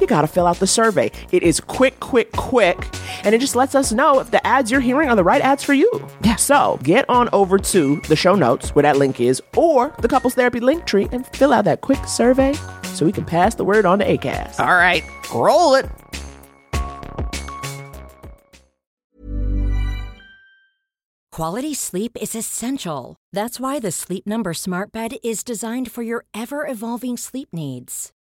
you got to fill out the survey. It is quick, quick, quick. And it just lets us know if the ads you're hearing are the right ads for you. Yeah. So get on over to the show notes where that link is or the couples therapy link tree and fill out that quick survey so we can pass the word on to ACAST. All right, roll it. Quality sleep is essential. That's why the Sleep Number Smart Bed is designed for your ever evolving sleep needs.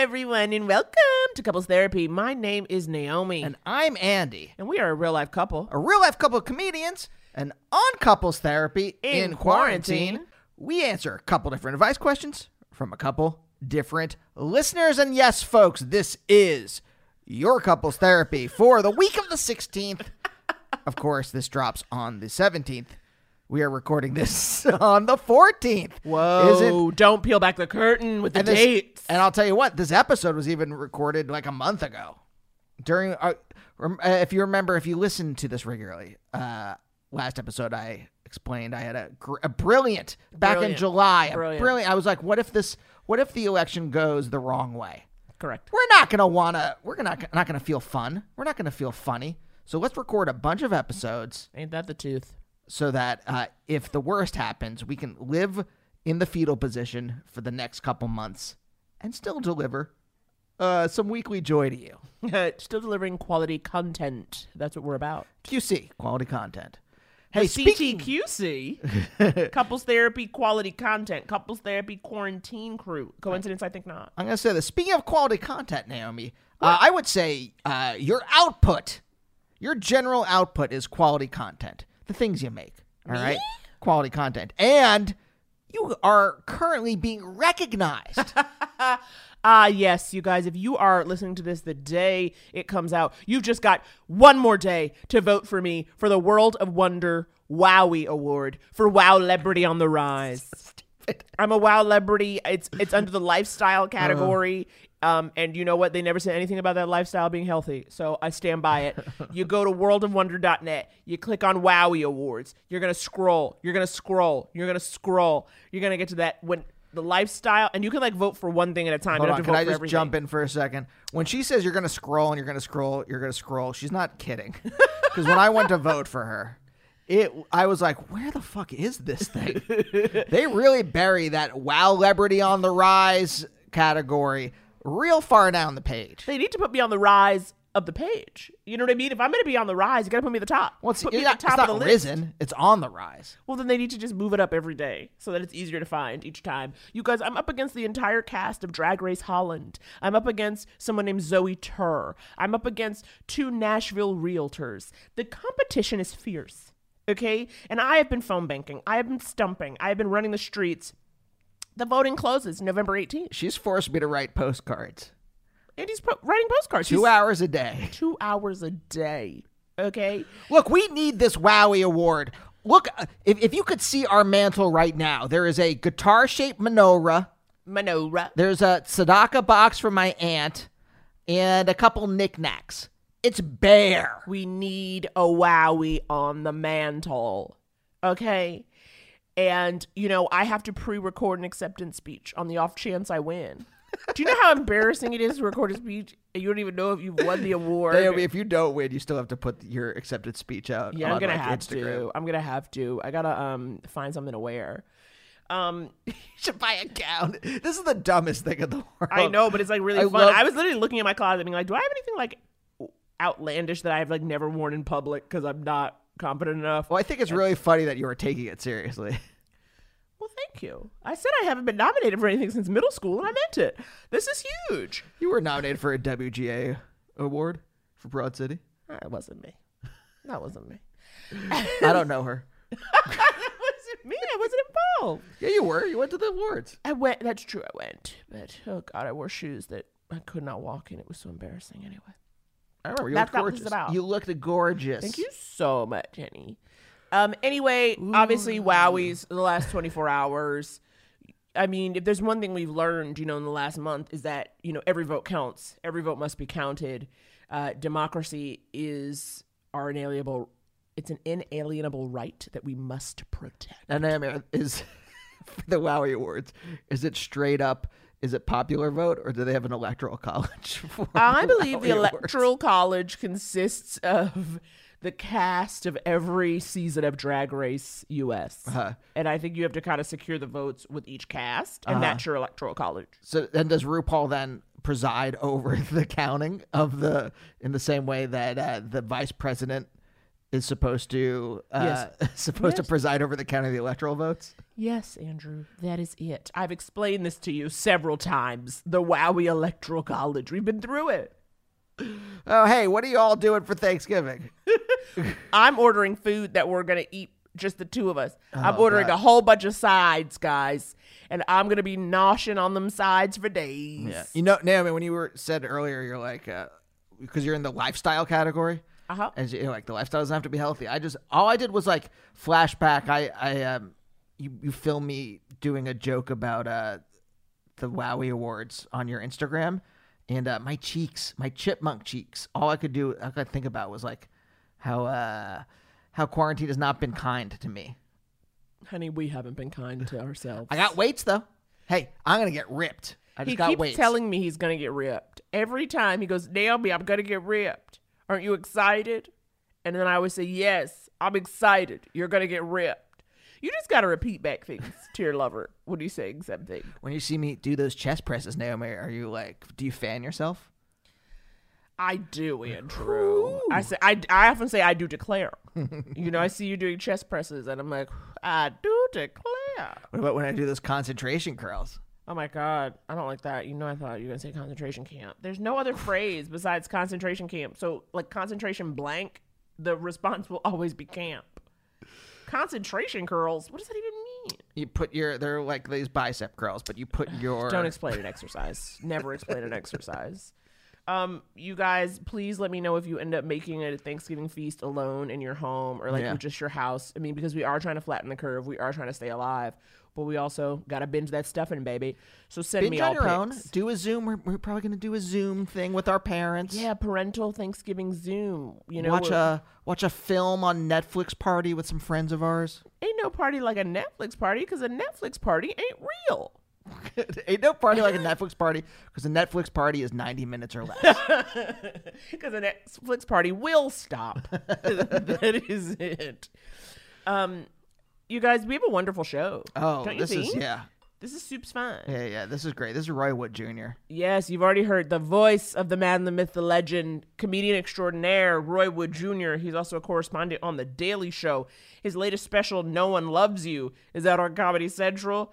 Everyone, and welcome to Couples Therapy. My name is Naomi, And I'm Andy, and we are a real life couple. a real life couple of comedians, and on couples therapy In in, quarantine, quarantine. we answer a couple different advice questions from a couple different listeners. And yes, folks, this is your couples therapy for the week of the 16th. of course, this drops on the 17th. We are recording this on the 14th. Whoa! Isn't- don't peel back the curtain with the and this- dates. And I'll tell you what, this episode was even recorded like a month ago. During, uh, uh, if you remember, if you listen to this regularly, uh, last episode I explained I had a, gr- a brilliant back in July. Brilliant. brilliant. I was like, what if this? What if the election goes the wrong way? Correct. We're not gonna wanna. We're not not gonna feel fun. We're not gonna feel funny. So let's record a bunch of episodes Ain't that the tooth? So that uh, if the worst happens, we can live in the fetal position for the next couple months and still deliver uh, some weekly joy to you. Still delivering quality content. That's what we're about. QC, quality content. Hey, The speaking. CTQC, couples therapy quality content, couples therapy quarantine crew. Coincidence? I think not. I'm gonna say this. Speaking of quality content, Naomi, uh, I would say uh, your output, your general output is quality content. The things you make. All right, quality content, and you are currently being recognized. Ah, yes, you guys, if you are listening to this the day it comes out, you've just got one more day to vote for me for the World of Wonder Wowie Award for Wow Celebrity on the Rise. I'm a Wow Celebrity. It's it's under the lifestyle category. Um, and you know what? They never said anything about that lifestyle being healthy. So I stand by it. you go to worldofwonder.net. You click on Wowie Awards. You're going to scroll. You're going to scroll. You're going to scroll. You're going to get to that when the lifestyle, and you can like vote for one thing at a time. Hold you on, don't have to can vote I just everything. jump in for a second? When she says you're going to scroll and you're going to scroll, you're going to scroll, she's not kidding. Because when I went to vote for her, it I was like, where the fuck is this thing? they really bury that wow celebrity on the rise category real far down the page. They need to put me on the rise of the page. You know what I mean? If I'm going to be on the rise, you got to put me at the top. Well, it's, put me it's at not, the top it's not of the list. risen. It's on the rise. Well, then they need to just move it up every day so that it's easier to find each time. You guys, I'm up against the entire cast of Drag Race Holland. I'm up against someone named Zoe Tur. I'm up against two Nashville realtors. The competition is fierce, okay? And I have been phone banking. I have been stumping. I have been running the streets. The voting closes November 18th. She's forced me to write postcards. And he's po- writing postcards. Two He's- hours a day. Two hours a day, okay? Look, we need this Wowie Award. Look, uh, if, if you could see our mantle right now, there is a guitar shaped menorah. Menorah. There's a tzedakah box from my aunt and a couple knickknacks. It's bare. We need a wowie on the mantle. Okay? And, you know, I have to pre record an acceptance speech on the off chance I win. Do you know how embarrassing it is to record a speech and you don't even know if you've won the award? If you don't win, you still have to put your accepted speech out. yeah, I'm gonna like, have Instagram. to. I'm gonna have to. I gotta um find something to wear. Um, You should buy a gown. This is the dumbest thing in the world. I know, but it's like really I fun. love- I was literally looking at my closet, being like, "Do I have anything like outlandish that I've like never worn in public because I'm not confident enough?" Well, I think it's really funny that you are taking it seriously. Well, thank you. I said I haven't been nominated for anything since middle school, and I meant it. This is huge. You were nominated for a WGA award for Broad City. Ah, that wasn't me. That wasn't me. I don't know her. that wasn't me. I wasn't involved. Yeah, you were. You went to the awards. I went. That's true. I went, but oh god, I wore shoes that I could not walk in. It was so embarrassing. Anyway, I remember you That's looked not what this gorgeous. is about. You looked gorgeous. thank you so much, Jenny. Um. Anyway, obviously, wowies the last twenty four hours. I mean, if there's one thing we've learned, you know, in the last month is that you know every vote counts. Every vote must be counted. Uh, democracy is our inalienable. It's an inalienable right that we must protect. And Naomi, is for the Wowie Awards, is it straight up? Is it popular vote or do they have an electoral college? For I believe the Wowie Awards? electoral college consists of the cast of every season of Drag Race US, Uh-huh. and I think you have to kind of secure the votes with each cast, and that's your electoral college. So then does RuPaul then preside over the counting of the in the same way that uh, the vice president is supposed to uh, supposed to preside over the counting of the electoral votes? Yes, Andrew, that is it. I've explained this to you several times. The Wowie Electoral College. We've been through it. Oh, hey, what are you all doing for Thanksgiving? I'm ordering food that we're gonna eat, just the two of us. I'm Oh, ordering God. a whole bunch of sides, guys, and I'm gonna be noshing on them sides for days. Yeah. You know, Naomi, when you were said earlier, you're like, uh, because you're in the lifestyle category. Uh-huh. As you know, like the lifestyle doesn't have to be healthy. I just all I did was like flashback. I I um you you film me doing a joke about uh the Wowie Awards on your Instagram, and uh, my cheeks, my chipmunk cheeks. All I could do, I could think about was like how uh how quarantine has not been kind to me. Honey, we haven't been kind to ourselves. I got weights though. Hey, I'm gonna get ripped. I just he got keeps weights. telling me he's gonna get ripped every time. He goes, Naomi, I'm gonna get ripped. Aren't you excited? And then I would say, Yes, I'm excited. You're gonna get ripped. You just gotta repeat back things to your lover when he's saying something. When you see me do those chest presses, Naomi, are you like, do you fan yourself? I do, Andrew. I say I, I often say I do declare. you know, I see you doing chest presses, and I'm like, I do declare. What about when I do those concentration curls? Oh my god, I don't like that. You know, I thought you were gonna say concentration camp. There's no other phrase besides concentration camp. So, like concentration blank, the response will always be camp. Concentration curls. What does that even mean? You put your, they're like these bicep curls, but you put your. Don't explain an exercise. Never explain an exercise. Um, you guys, please let me know if you end up making a Thanksgiving feast alone in your home or like Yeah. just your house. I mean, because we are trying to flatten the curve, we are trying to stay alive, but we also got to binge that stuffing, baby. So send Binge me on all your own. pics. Do a Zoom. We're, we're probably going to do a Zoom thing with our parents. Yeah, parental Thanksgiving Zoom. You know, watch we're- a watch a film on Netflix party with some friends of ours. ain't no party like a Netflix party because a Netflix party ain't real. Ain't no party like a Netflix party because a Netflix party is 90 minutes or less. because a Netflix party will stop. that is it. Um, you guys, we have a wonderful show. Oh, Don't you this is yeah, This is soup's fun. yeah, yeah. This is great. This is Roy Wood Jr. Yes, you've already heard the voice of the man, the myth, the legend, comedian extraordinaire, Roy Wood Jr. He's also a correspondent on The Daily Show. His latest special, No One Loves You, is out on Comedy Central.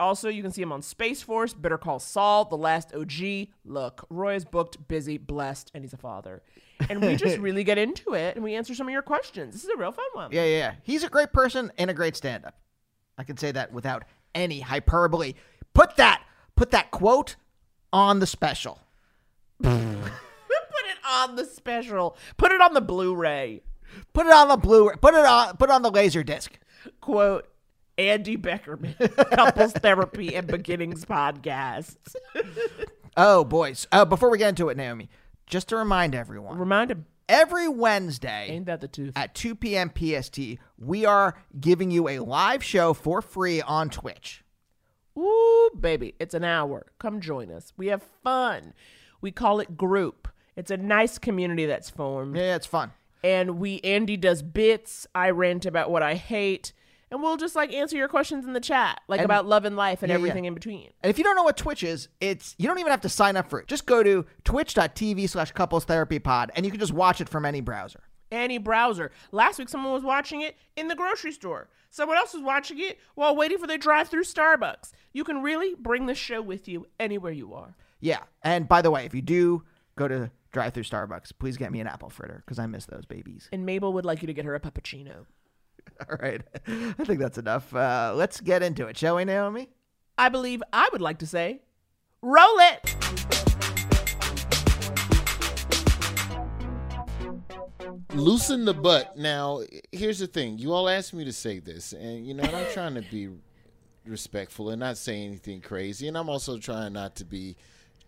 Also, you can see him on Space Force, Better Call Saul, The Last OG. Look, Roy is booked, busy, blessed, and he's a father. And we just really get into it and we answer some of your questions. This is a real fun one. Yeah, yeah, yeah. He's a great person and a great stand-up. I can say that without any hyperbole. Put that, put that quote on the special. Put it on the special. Put it on the Blu-ray. Put it on the blue. Put it on. Put it on the laser disc. quote Andy Beckerman, couples therapy and beginnings podcast. Oh, boys. Uh, before we get into it, Naomi, just to remind everyone, Remind him, every Wednesday ain't that the tooth? at 2 p.m. PST, we are giving you a live show for free on Twitch. Ooh, baby, it's an hour. Come join us. We have fun. We call it group. It's a nice community that's formed. Yeah, it's fun. And we Andy does bits. I rant about what I hate. And we'll just like answer your questions in the chat, like And- about love and life and Yeah, yeah. everything in between. And if you don't know what Twitch is, it's you don't even have to sign up for it. Just go to twitch.tv slash couples therapy pod and you can just watch it from any browser. any browser. Last week, someone was watching it in the grocery store. Someone else was watching it while waiting for their drive-through Starbucks. You can really bring the show with you anywhere you are. Yeah. And by the way, if you do go to drive through Starbucks, please get me an apple fritter because I miss those babies. And Mabel would like you to get her a puppuccino. All right. I think that's enough. Uh, let's get into it, shall we, Naomi? I believe I would like to say, roll it. Loosen the butt. Now, here's the thing. You all asked me to say this, and you know, and I'm trying to be respectful and not say anything crazy, and I'm also trying not to be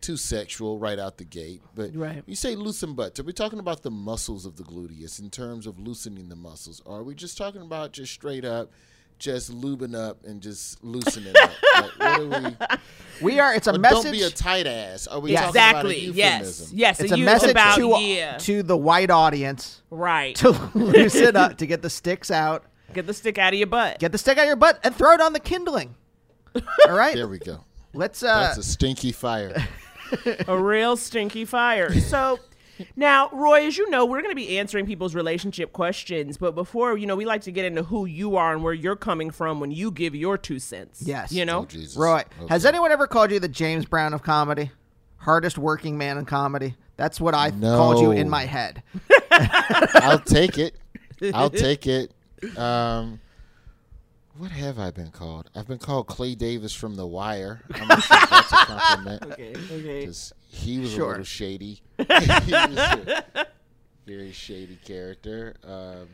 too sexual right out the gate. But Right. you say loosen butts. Are we talking about the muscles of the gluteus in terms of loosening the muscles? Or are we just talking about just straight up, just lubing up and just loosening up? Like, are we? We are, it's a Or message. Don't be a tight ass. Are we Yeah. talking about a Exactly. Yes. Yes. it's a a message about to, yeah. to the white audience right. to loosen up, to get the sticks out, Get the stick out of your butt. get the stick out of your butt, and throw it on the kindling. All right? There we go. Let's, uh, That's a stinky fire. a real stinky fire. So now, Roy, as you know, we're going to be answering people's relationship questions. But before, you know, we like to get into who you are and where you're coming from when you give your two cents. Yes. You know? Oh, Jesus. Roy, Okay. has anyone ever called you the James Brown of comedy? Hardest working man in comedy? That's what I called you in my head. I'll take it. I'll take it. Um, what have I been called? I've been called Clay Davis from The Wire. I'm not sure if that's a compliment. Okay. Okay. 'cause he was Sure. a little shady. he was a very shady character. Um,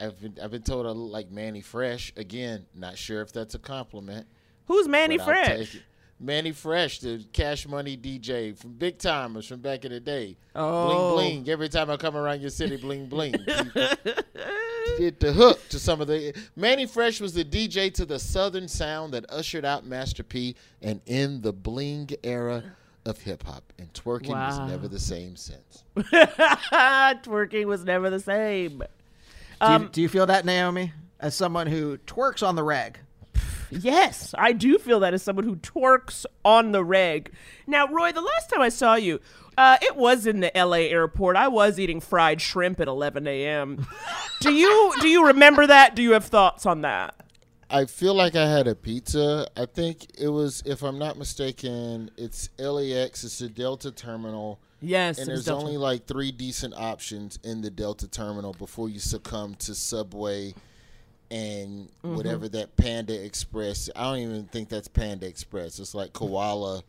I've been I've been told I look like Mannie Fresh. Again, not sure if that's a compliment. Who's Mannie but I'll take Fresh? Mannie Fresh, the Cash Money DJ from Big Tymers from back in the day. Oh. Bling bling. Every time I come around your city, bling bling. He did the hook to some of the. Mannie Fresh was the DJ to the Southern sound that ushered out Master P and in the bling era of hip hop. And twerking was never the same since. Twerking was never the same. Do, Um, you, do you feel that, Naomi? As someone who twerks on the reg. Yes, I do feel that as someone who twerks on the reg. Now, Roy, the last time I saw you, uh, it was in the L.A. airport. I was eating fried shrimp at 11 a.m. do you do you remember that? Do you have thoughts on that? I feel like I had a pizza. I think it was, if I'm not mistaken, it's LAX. It's a Delta terminal. Yes, and there's only like three decent options in the Delta terminal before you succumb to Subway and Mm-hmm. whatever that Panda Express. I don't even think that's Panda Express. It's like Koala,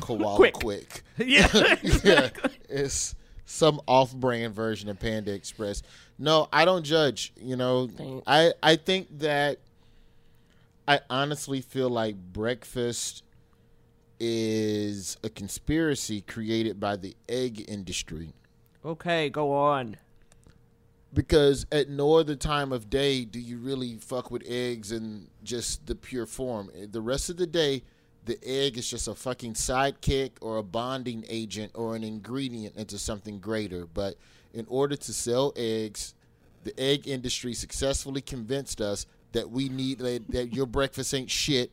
Koala Quick. Quick. Yeah, yeah, it's some off-brand version of Panda Express. No, I don't judge. You know, Thanks. I I think that I honestly feel like breakfast is a conspiracy created by the egg industry Okay, go on. because at no other time of day do you really fuck with eggs in just the pure form. The rest of the day, the egg is just a fucking sidekick or a bonding agent or an ingredient into something greater. But in order to sell eggs, the egg industry successfully convinced us that we need that, your breakfast ain't shit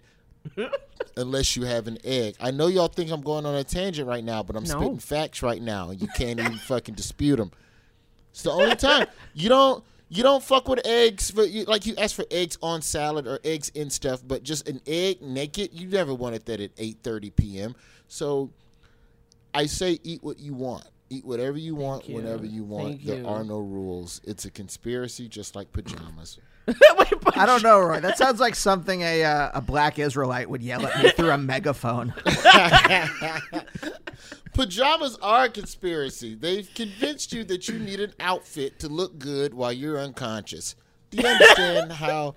unless you have an egg. I know y'all think I'm going on a tangent right now, but I'm No. spitting facts right now, and you can't even fucking dispute them. It's the only time you don't you don't fuck with eggs for you, like you ask for eggs on salad or eggs in stuff, but just an egg naked. You never wanted that at eight thirty p.m. So I say eat what you want. Eat whatever you want you. whenever you want. Thank there you. are no rules. It's a conspiracy, just like pajamas. Wait, but I don't know, Roy. That sounds like something a uh, a black Israelite would yell at me through a megaphone. Pajamas are a conspiracy. They've convinced you that you need an outfit to look good while you're unconscious. Do you understand how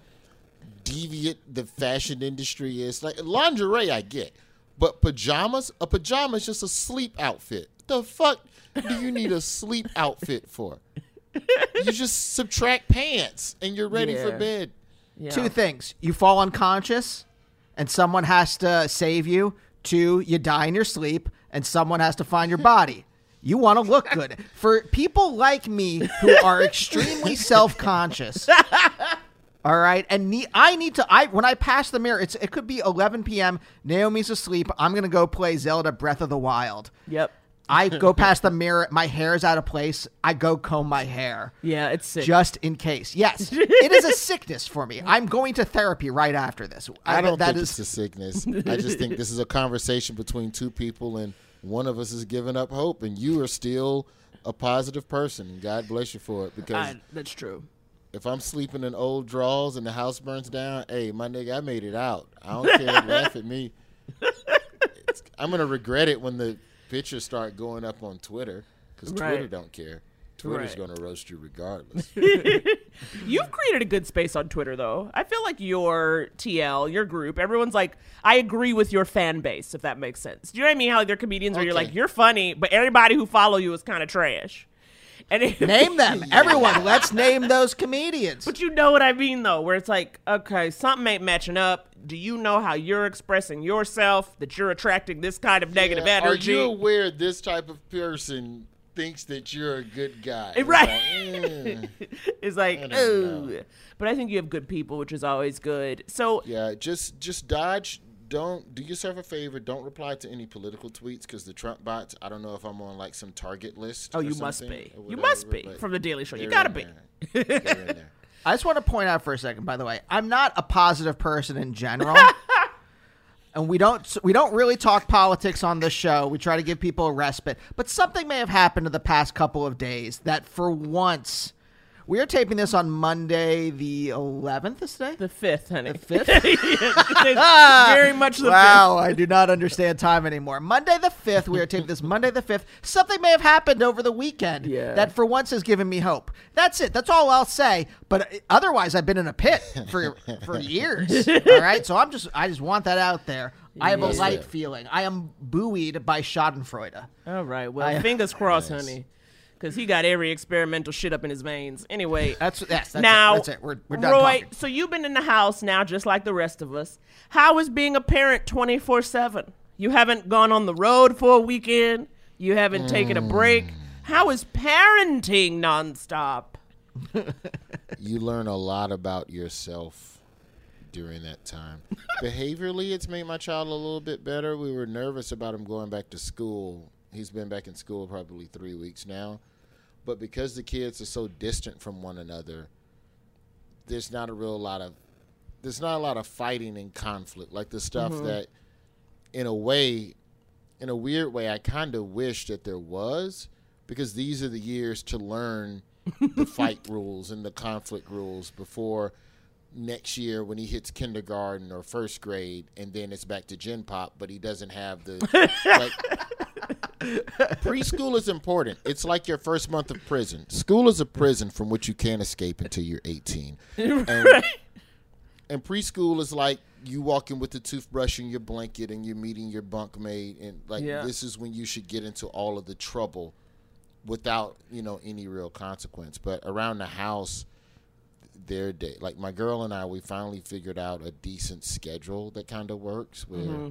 deviant the fashion industry is? Like lingerie, I get, but pajamas, a pajama is just a sleep outfit. The fuck do you need a sleep outfit for? You just subtract pants and you're ready for bed. yeah. Two things: you fall unconscious, and someone has to save you. Two, you die in your sleep, and someone has to find your body. You want to look good. For people like me who are extremely self-conscious, all right, and ne- I need to. I when I pass the mirror, it's it could be 11 p.m. Naomi's asleep. I'm gonna go play Zelda Breath of the Wild. Yep. I go past the mirror. My hair is out of place. I go comb my hair Yeah, it's sick. just in case. Yes, it is a sickness for me. I'm going to therapy right after this. I don't that think is- it's a sickness. I just think this is a conversation between two people, and one of us is giving up hope, and you are still a positive person. And God bless you for it. Because I- that's true. if I'm sleeping in old drawers and the house burns down, hey, my nigga, I made it out. I don't care. Laugh at me. It's- I'm gonna regret it when the pictures start going up on Twitter because Right. Twitter don't care. Twitter's Right. gonna roast you regardless. You've created a good space on Twitter, though. I feel like your TL, your group, everyone's like, I agree with your fan base, if that makes sense. Do you know what I mean? How like, there are comedians where you're like, you're funny, but everybody who follow you is kind of trash. And it, name them. Everyone, let's name those comedians. But you know what I mean, though, where it's like, okay, something ain't matching up. Do you know how you're expressing yourself? That you're attracting this kind of negative Yeah, energy? Are you aware this type of person thinks that you're a good guy? It's Right. like, eh. it's like, oh. know. But I think you have good people, which is always good. So, Yeah, just just dodge. Don't do yourself a favor. Don't reply to any political tweets because the Trump bots. I don't know if I'm on like some target list. oh, or you must something be. or You must be from the Daily Show. You gotta in be. there. In there. I just want to point out for a second, by the way, I'm not a positive person in general. and we don't we don't really talk politics on this show. We try to give people a respite. But something may have happened in the past couple of days that for once we are taping this on Monday the 11th is today? The fifth, honey. The fifth? very much the wow, I do not understand time anymore. Monday the 5th, we are taping this Monday the 5th. Something may have happened over the weekend Yeah. that for once has given me hope. That's it. That's all I'll say. But uh, otherwise, I've been in a pit for for years. All right? So I'm just I just want that out there. I have a light Yeah. feeling. I am buoyed by Schadenfreude. All right. Well, I- fingers crossed, honey. Because he got every experimental shit up in his veins. Anyway. That's yes, that's now, it. That's it. We're, we're done Roy, talking. so you've been in the house now, just like the rest of us. How is being a parent 24 7? You haven't gone on the road for a weekend, you haven't taken a break. Mm. How is parenting nonstop? you learn a lot about yourself during that time. Behaviorally, it's made my child a little bit better. We were nervous about him going back to school. He's been back in school probably three weeks now. But because the kids are so distant from one another, there's not a real lot of there's not a lot of fighting and conflict. Like the stuff mm-hmm. that in a way in a weird way I kind of wish that there was because these are the years to learn the fight rules and the conflict rules before next year when he hits kindergarten or first grade and then it's back to gen pop but he doesn't have the like preschool is important. It's like your first month of prison. School is a prison from which you can't escape until you're 18 and, and preschool is like you walking with the toothbrush and your blanket and you're meeting your bunkmate and like Yeah. this is when you should get into all of the trouble without you know any real consequence. But around the house their day like my girl and i we finally figured out a decent schedule that kind of works where mm-hmm.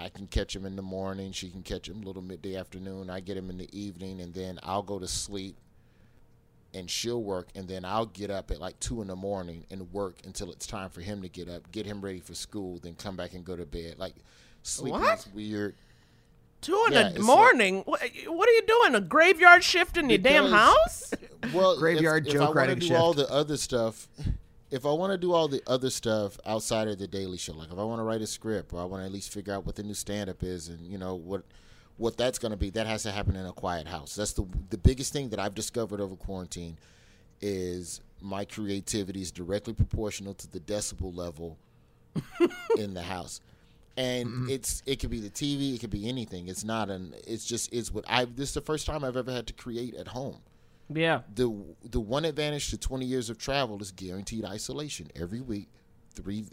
I can catch him in the morning. She can catch him a little midday afternoon. I get him in the evening, and then I'll go to sleep, and she'll work, and then I'll get up at like two in the morning and work until it's time for him to get up, get him ready for school, then come back and go to bed. Like sleeping What? is weird. Two in Yeah, it's the like- morning. what, what are you doing? A graveyard shift in your damn house? Well, Graveyard if, joke if I writing do all the other stuff, if I want to do all the other stuff outside of the Daily Show, like if I want to write a script or I want to at least figure out what the new stand up is and you know what what that's going to be, that has to happen in a quiet house. That's the the biggest thing that I've discovered over quarantine is my creativity is directly proportional to the decibel level in the house. And mm-hmm. it's it could be the TV, it could be anything. It's not an it's just it's what I this is the first time I've ever had to create at home Yeah. the the one advantage to 20 years of travel is guaranteed isolation every week three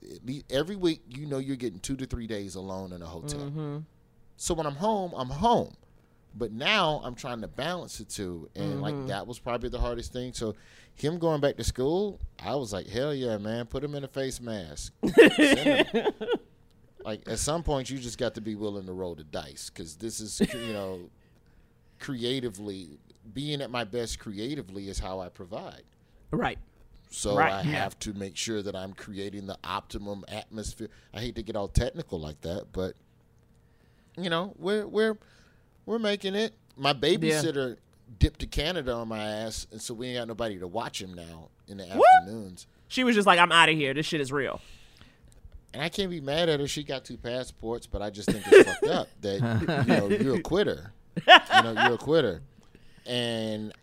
every week you know you're getting two to three days alone in a hotel. Mm-hmm. So when i'm home i'm home. But now i'm trying to balance the two and like mm-hmm. that was probably the hardest thing. So him going back to school i was like hell yeah man put him in a face mask. Like at some point you just got to be willing to roll the dice because this is you know creatively being at my best creatively is how I provide. Right. So Right, I yeah. have to make sure that I'm creating the optimum atmosphere. I hate to get all technical like that, but you know, we're we're we're making it. My babysitter dipped to Canada on my ass, and so we ain't got nobody to watch him now in the afternoons. She was just like, I'm out of here. This shit is real. And I can't be mad at her. She got two passports, but I just think it's fucked up that you know you're a quitter. You know you're a quitter, and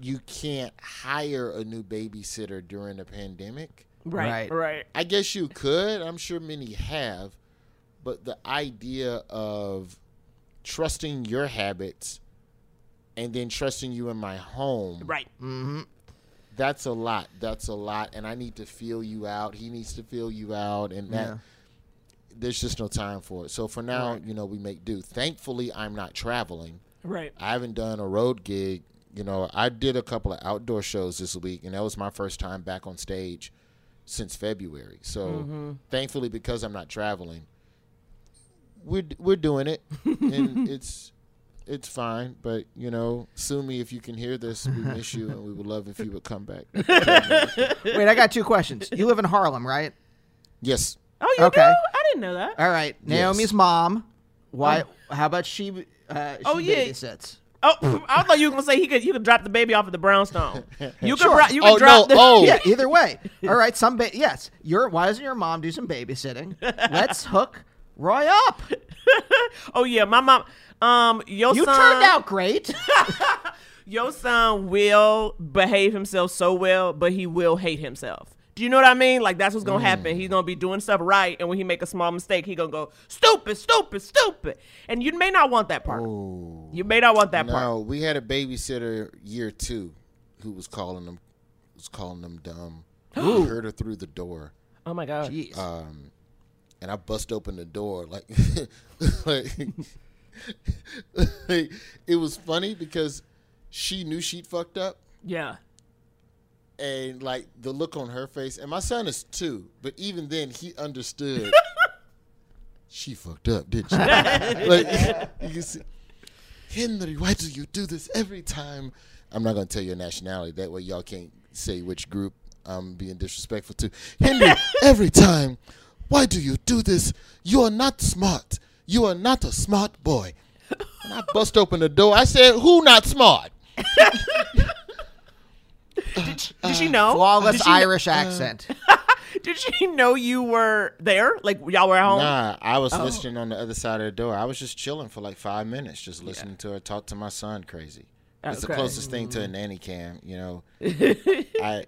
you can't hire a new babysitter during the pandemic. Right. Right. Right. I guess you could. I'm sure many have, but the idea of trusting your habits and then trusting you in my home Right. Mm-hmm. that's a lot. That's a lot, and I need to feel you out. He needs to feel you out, and that Yeah. there's just no time for it. So for now, you know, we make do. Thankfully, I'm not traveling. Right. I haven't done a road gig. You know, I did a couple of outdoor shows this week, and that was my first time back on stage since February. So mm-hmm. thankfully, because I'm not traveling, we're we're doing it, and it's it's fine. But you know, sue me if you can hear this. We miss you, and we would love if you would come back. Wait, I got two questions. You live in Harlem, right? yes. Oh, you Okay. do? I didn't know that. All right. Naomi's mom. Why? Oh. How about she? Uh, Oh, yeah. babysits. Oh, I thought you were gonna say he could. You could drop the baby off at the brownstone. You could. Sure. Bro- you could Oh drop no! the. Oh, Yeah. Either way. All right. Some. Ba- yes. Your. Why doesn't your mom do some babysitting? Let's hook Roy up. Oh yeah, my mom. Um, your You son. turned out great. Your son will behave himself so well, but he will hate himself. Do you know what I mean? Like that's what's gonna Mm. happen. He's gonna be doing stuff right, and when he make a small mistake, he gonna go stupid, stupid, stupid. And you may not want that part. You may not want that part. No, we had a babysitter year two who was calling them was calling them dumb. We heard her through the door. Oh my god. Jeez. um, and I bust open the door like, like, like, it was funny because she knew she'd fucked up, Yeah. And like the look on her face. And my son is two, but even then he understood. she fucked up, didn't she? like you can see, Henry, why do you do this every time? I'm not gonna tell your nationality. That way, y'all can't say which group I'm being disrespectful to. Henry, every time, why do you do this? You are not smart. You are not a smart boy. And I bust open the door. I said, "Who not smart?" Did she know? Flawless Did she kn- Irish accent. Did she know you were there? Like y'all were at home? Nah, I was oh. listening on the other side of the door. I was just chilling for like five minutes, just listening to her talk to my son. Crazy. Oh, it's the closest thing to a mm. nanny cam, you know. I.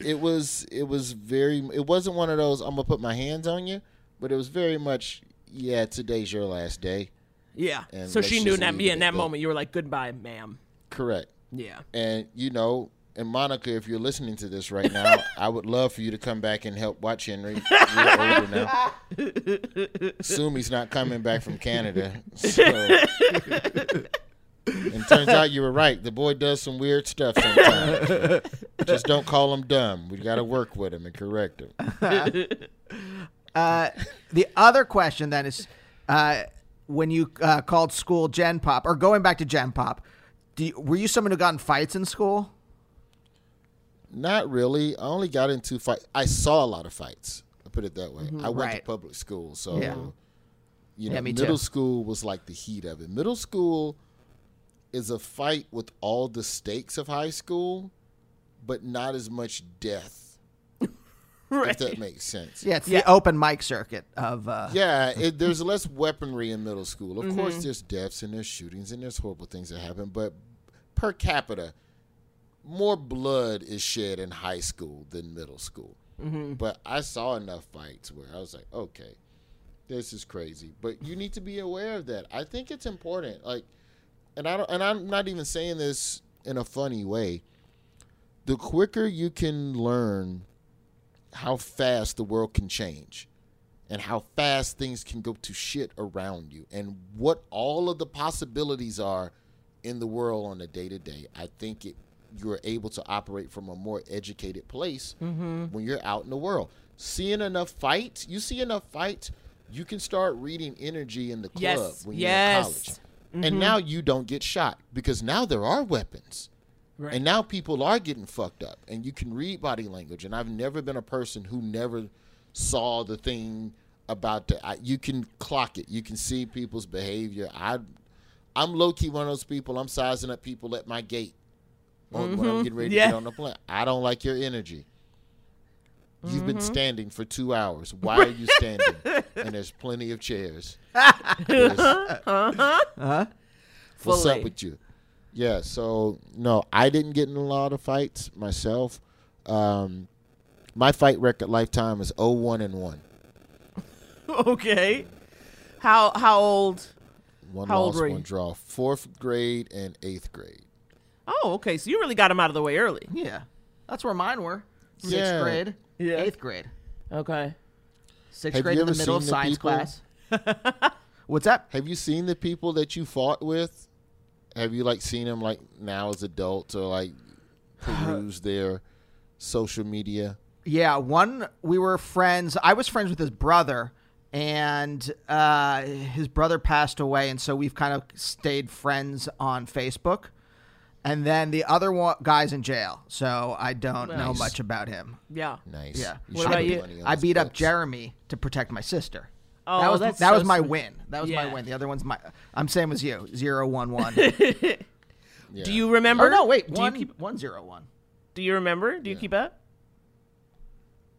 It was. It was very. It wasn't one of those. I'm gonna put my hands on you, but it was very much. Yeah, today's your last day. Yeah. And so she knew that yeah, in that. moment you were like, goodbye, ma'am. Correct. Yeah. And you know, and Monica, if you're listening to this right now, I would love for you to come back and help watch Henry. You're older now. Sumi's not coming back from Canada. So. and turns out you were right. The boy does some weird stuff sometimes. Just don't call him dumb. We got to work with him and correct him. Uh, the other question then is, Uh, when you uh, called school Gen Pop, or going back to Gen Pop, do you, were you someone who got in fights in school? Not really. I only got into fight. I saw a lot of fights. I put it that way. I went Right. to public school, so Yeah. you know, Yeah, me middle too. school was like the heat of it. Middle school is a fight with all the stakes of high school, but not as much death. If that makes sense. Yeah, it's Yeah. the open mic circuit of. Uh, Yeah, it, there's less weaponry in middle school. Of Mm-hmm. course, there's deaths and there's shootings and there's horrible things that happen, but per capita, more blood is shed in high school than middle school. Mm-hmm. But I saw enough fights where I was like, okay, this is crazy. But you need to be aware of that. I think it's important. Like, and I don't, and I'm not even saying this in a funny way. The quicker you can learn how fast the world can change and how fast things can go to shit around you and what all of the possibilities are in the world on a day to day. I think it you're able to operate from a more educated place mm-hmm. when you're out in the world. Seeing enough fights, you see enough fights, you can start reading energy in the club Yes, when you're in college. And mm-hmm. now you don't get shot because now there are weapons. And now people are getting fucked up, and you can read body language. And I've never been a person who never saw the thing about the. I, you can clock it. You can see people's behavior. I, I'm low key one of those people. I'm sizing up people at my gate on, when I'm mm-hmm. getting ready Yeah. to get on the plane. I don't like your energy. You've been mm-hmm. standing for two hours. Why are you standing? and there's plenty of chairs. There's- uh-huh. Uh-huh. What's Fully. up with you? Yeah, so no, I didn't get in a lot of fights myself. Um, my fight record lifetime is 01 and 1. okay. How how old? One How old loss, were one you? draw. Fourth grade and eighth grade. Oh, okay. So you really got him out of the way early. yeah, that's where mine were. Sixth Yeah. grade, Yeah. eighth grade, Okay. sixth Have grade you in the ever middle seen the science people- class. What's that? Have you seen the people that you fought with? Have you like seen them like now as adults or like peruse their social media? Yeah, one we were friends. I was friends with his brother, and uh, his brother passed away, and so we've kind of stayed friends on Facebook. And then the other one, guy's in jail, so I don't know much about him. Yeah. Nice. Yeah. You What about you? I his beat up. Jeremy to protect my sister. Oh, that was that's that so was my sweet. win. That was my win. The other one's my. I'm same as you. Zero one one. Yeah. Do you remember? oh no, wait. Do One you keep? one zero one. Do you remember? Do you keep up?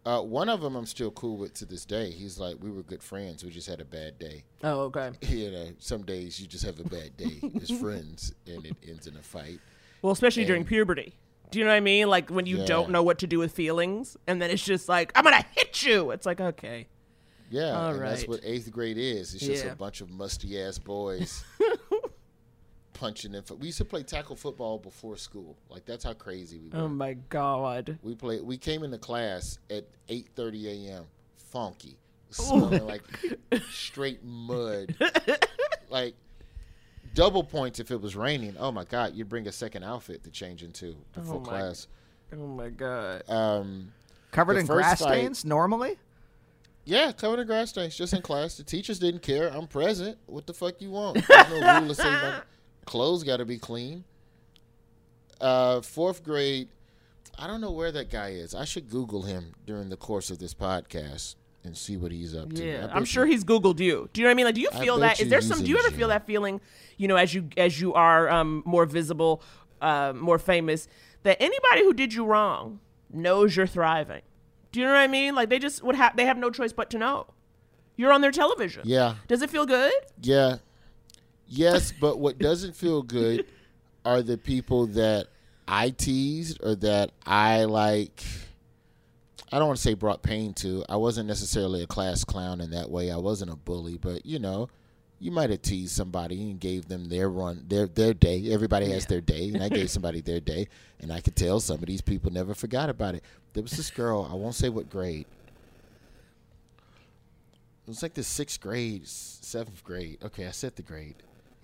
Uh, one of them I'm still cool with to this day. He's like, we were good friends. We just had a bad day. Oh, okay. You know, some days you just have a bad day as friends, and it ends in a fight. Well, especially during puberty. Do you know what I mean? Like when you Yeah. don't know what to do with feelings, and then it's just like, I'm gonna hit you. It's like, okay. Yeah, All and that's what eighth grade is. It's just Yeah. a bunch of musty ass boys punching in. We used to play tackle football before school. Like that's how crazy we oh were. Oh my god. we played. We came into class at eight thirty a.m. Funky, oh smelling like straight mud. like double points if it was raining. Oh my god, you'd bring a second outfit to change into before Oh my- class. Oh my god. Um, Covered in grass fight- stains normally. Yeah, covered in grass stains, just in class. The teachers didn't care. I'm present. What the fuck you want? There's no rule to say my clothes got to be clean. Uh, fourth grade. I don't know where that guy is. I should Google him during the course of this podcast and see what he's up to. Yeah, I'm sure you- he's Googled you. Do you know what I mean? Like, do you feel that? Is you there some? Do you ever feel that feeling? You know, as you as you are um, more visible, uh, more famous, that anybody who did you wrong knows you're thriving. Do you know what I mean? Like they just would have they have no choice but to know. You're on their television. Yeah, Does it feel good? yeah, yes. But what doesn't feel good are the people that I teased or that I like. I don't want to say brought pain to. I wasn't necessarily a class clown in that way. I wasn't a bully, but you know, you might have teased somebody and gave them their run, their their day. Everybody has their day, and I gave somebody their day, and I could tell some of these people never forgot about it. There was this girl. I won't say what grade. It was like the sixth grade, seventh grade. Okay, I said the grade.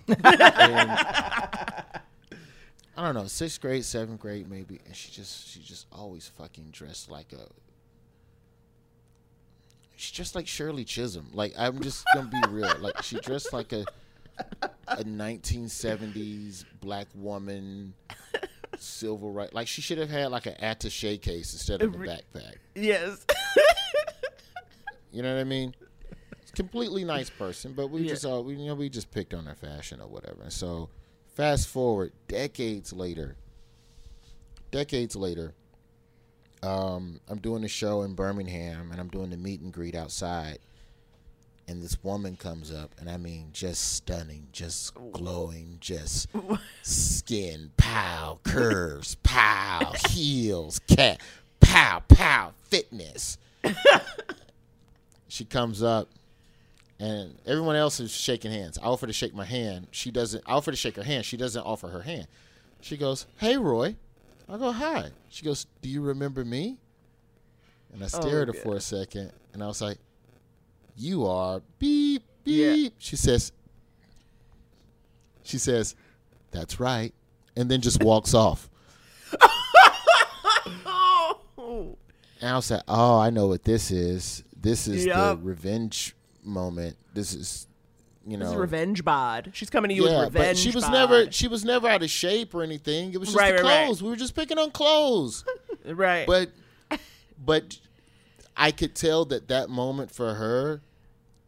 I don't know, sixth grade, seventh grade, maybe. And she just, she just always fucking dressed like a. she's just like Shirley Chisholm. Like I'm just gonna be real. Like she dressed like a a 1970s black woman, silver right. Like she should have had like an attache case instead of a backpack. Yes. You know what I mean? Completely nice person, but we Yeah. just all we you know we just picked on her fashion or whatever. And so, fast forward decades later. Decades later, um, I'm doing a show in Birmingham, and I'm doing the meet and greet outside. And this woman comes up, and I mean, just stunning, just glowing, just skin, pow, curves, pow, heels, cat, pow, pow, fitness she comes up and everyone else is shaking hands. I offer to shake my hand. She doesn't I offer to shake her hand. She doesn't offer her hand. She goes, Hey Roy. I go, Hi. She goes, Do you remember me? And I oh, stare at her for a second and I was like, You are beep beep. She says She says, That's right. And then just walks off. oh. And I was like, oh, I know what this is. This is Yup. the revenge moment. This is, you know, revenge bod. She's coming to you yeah, with revenge. but she was bod. never she was never out of shape or anything. It was just Right, the right, right. clothes. We were just picking on clothes. right. but but I could tell that that moment for her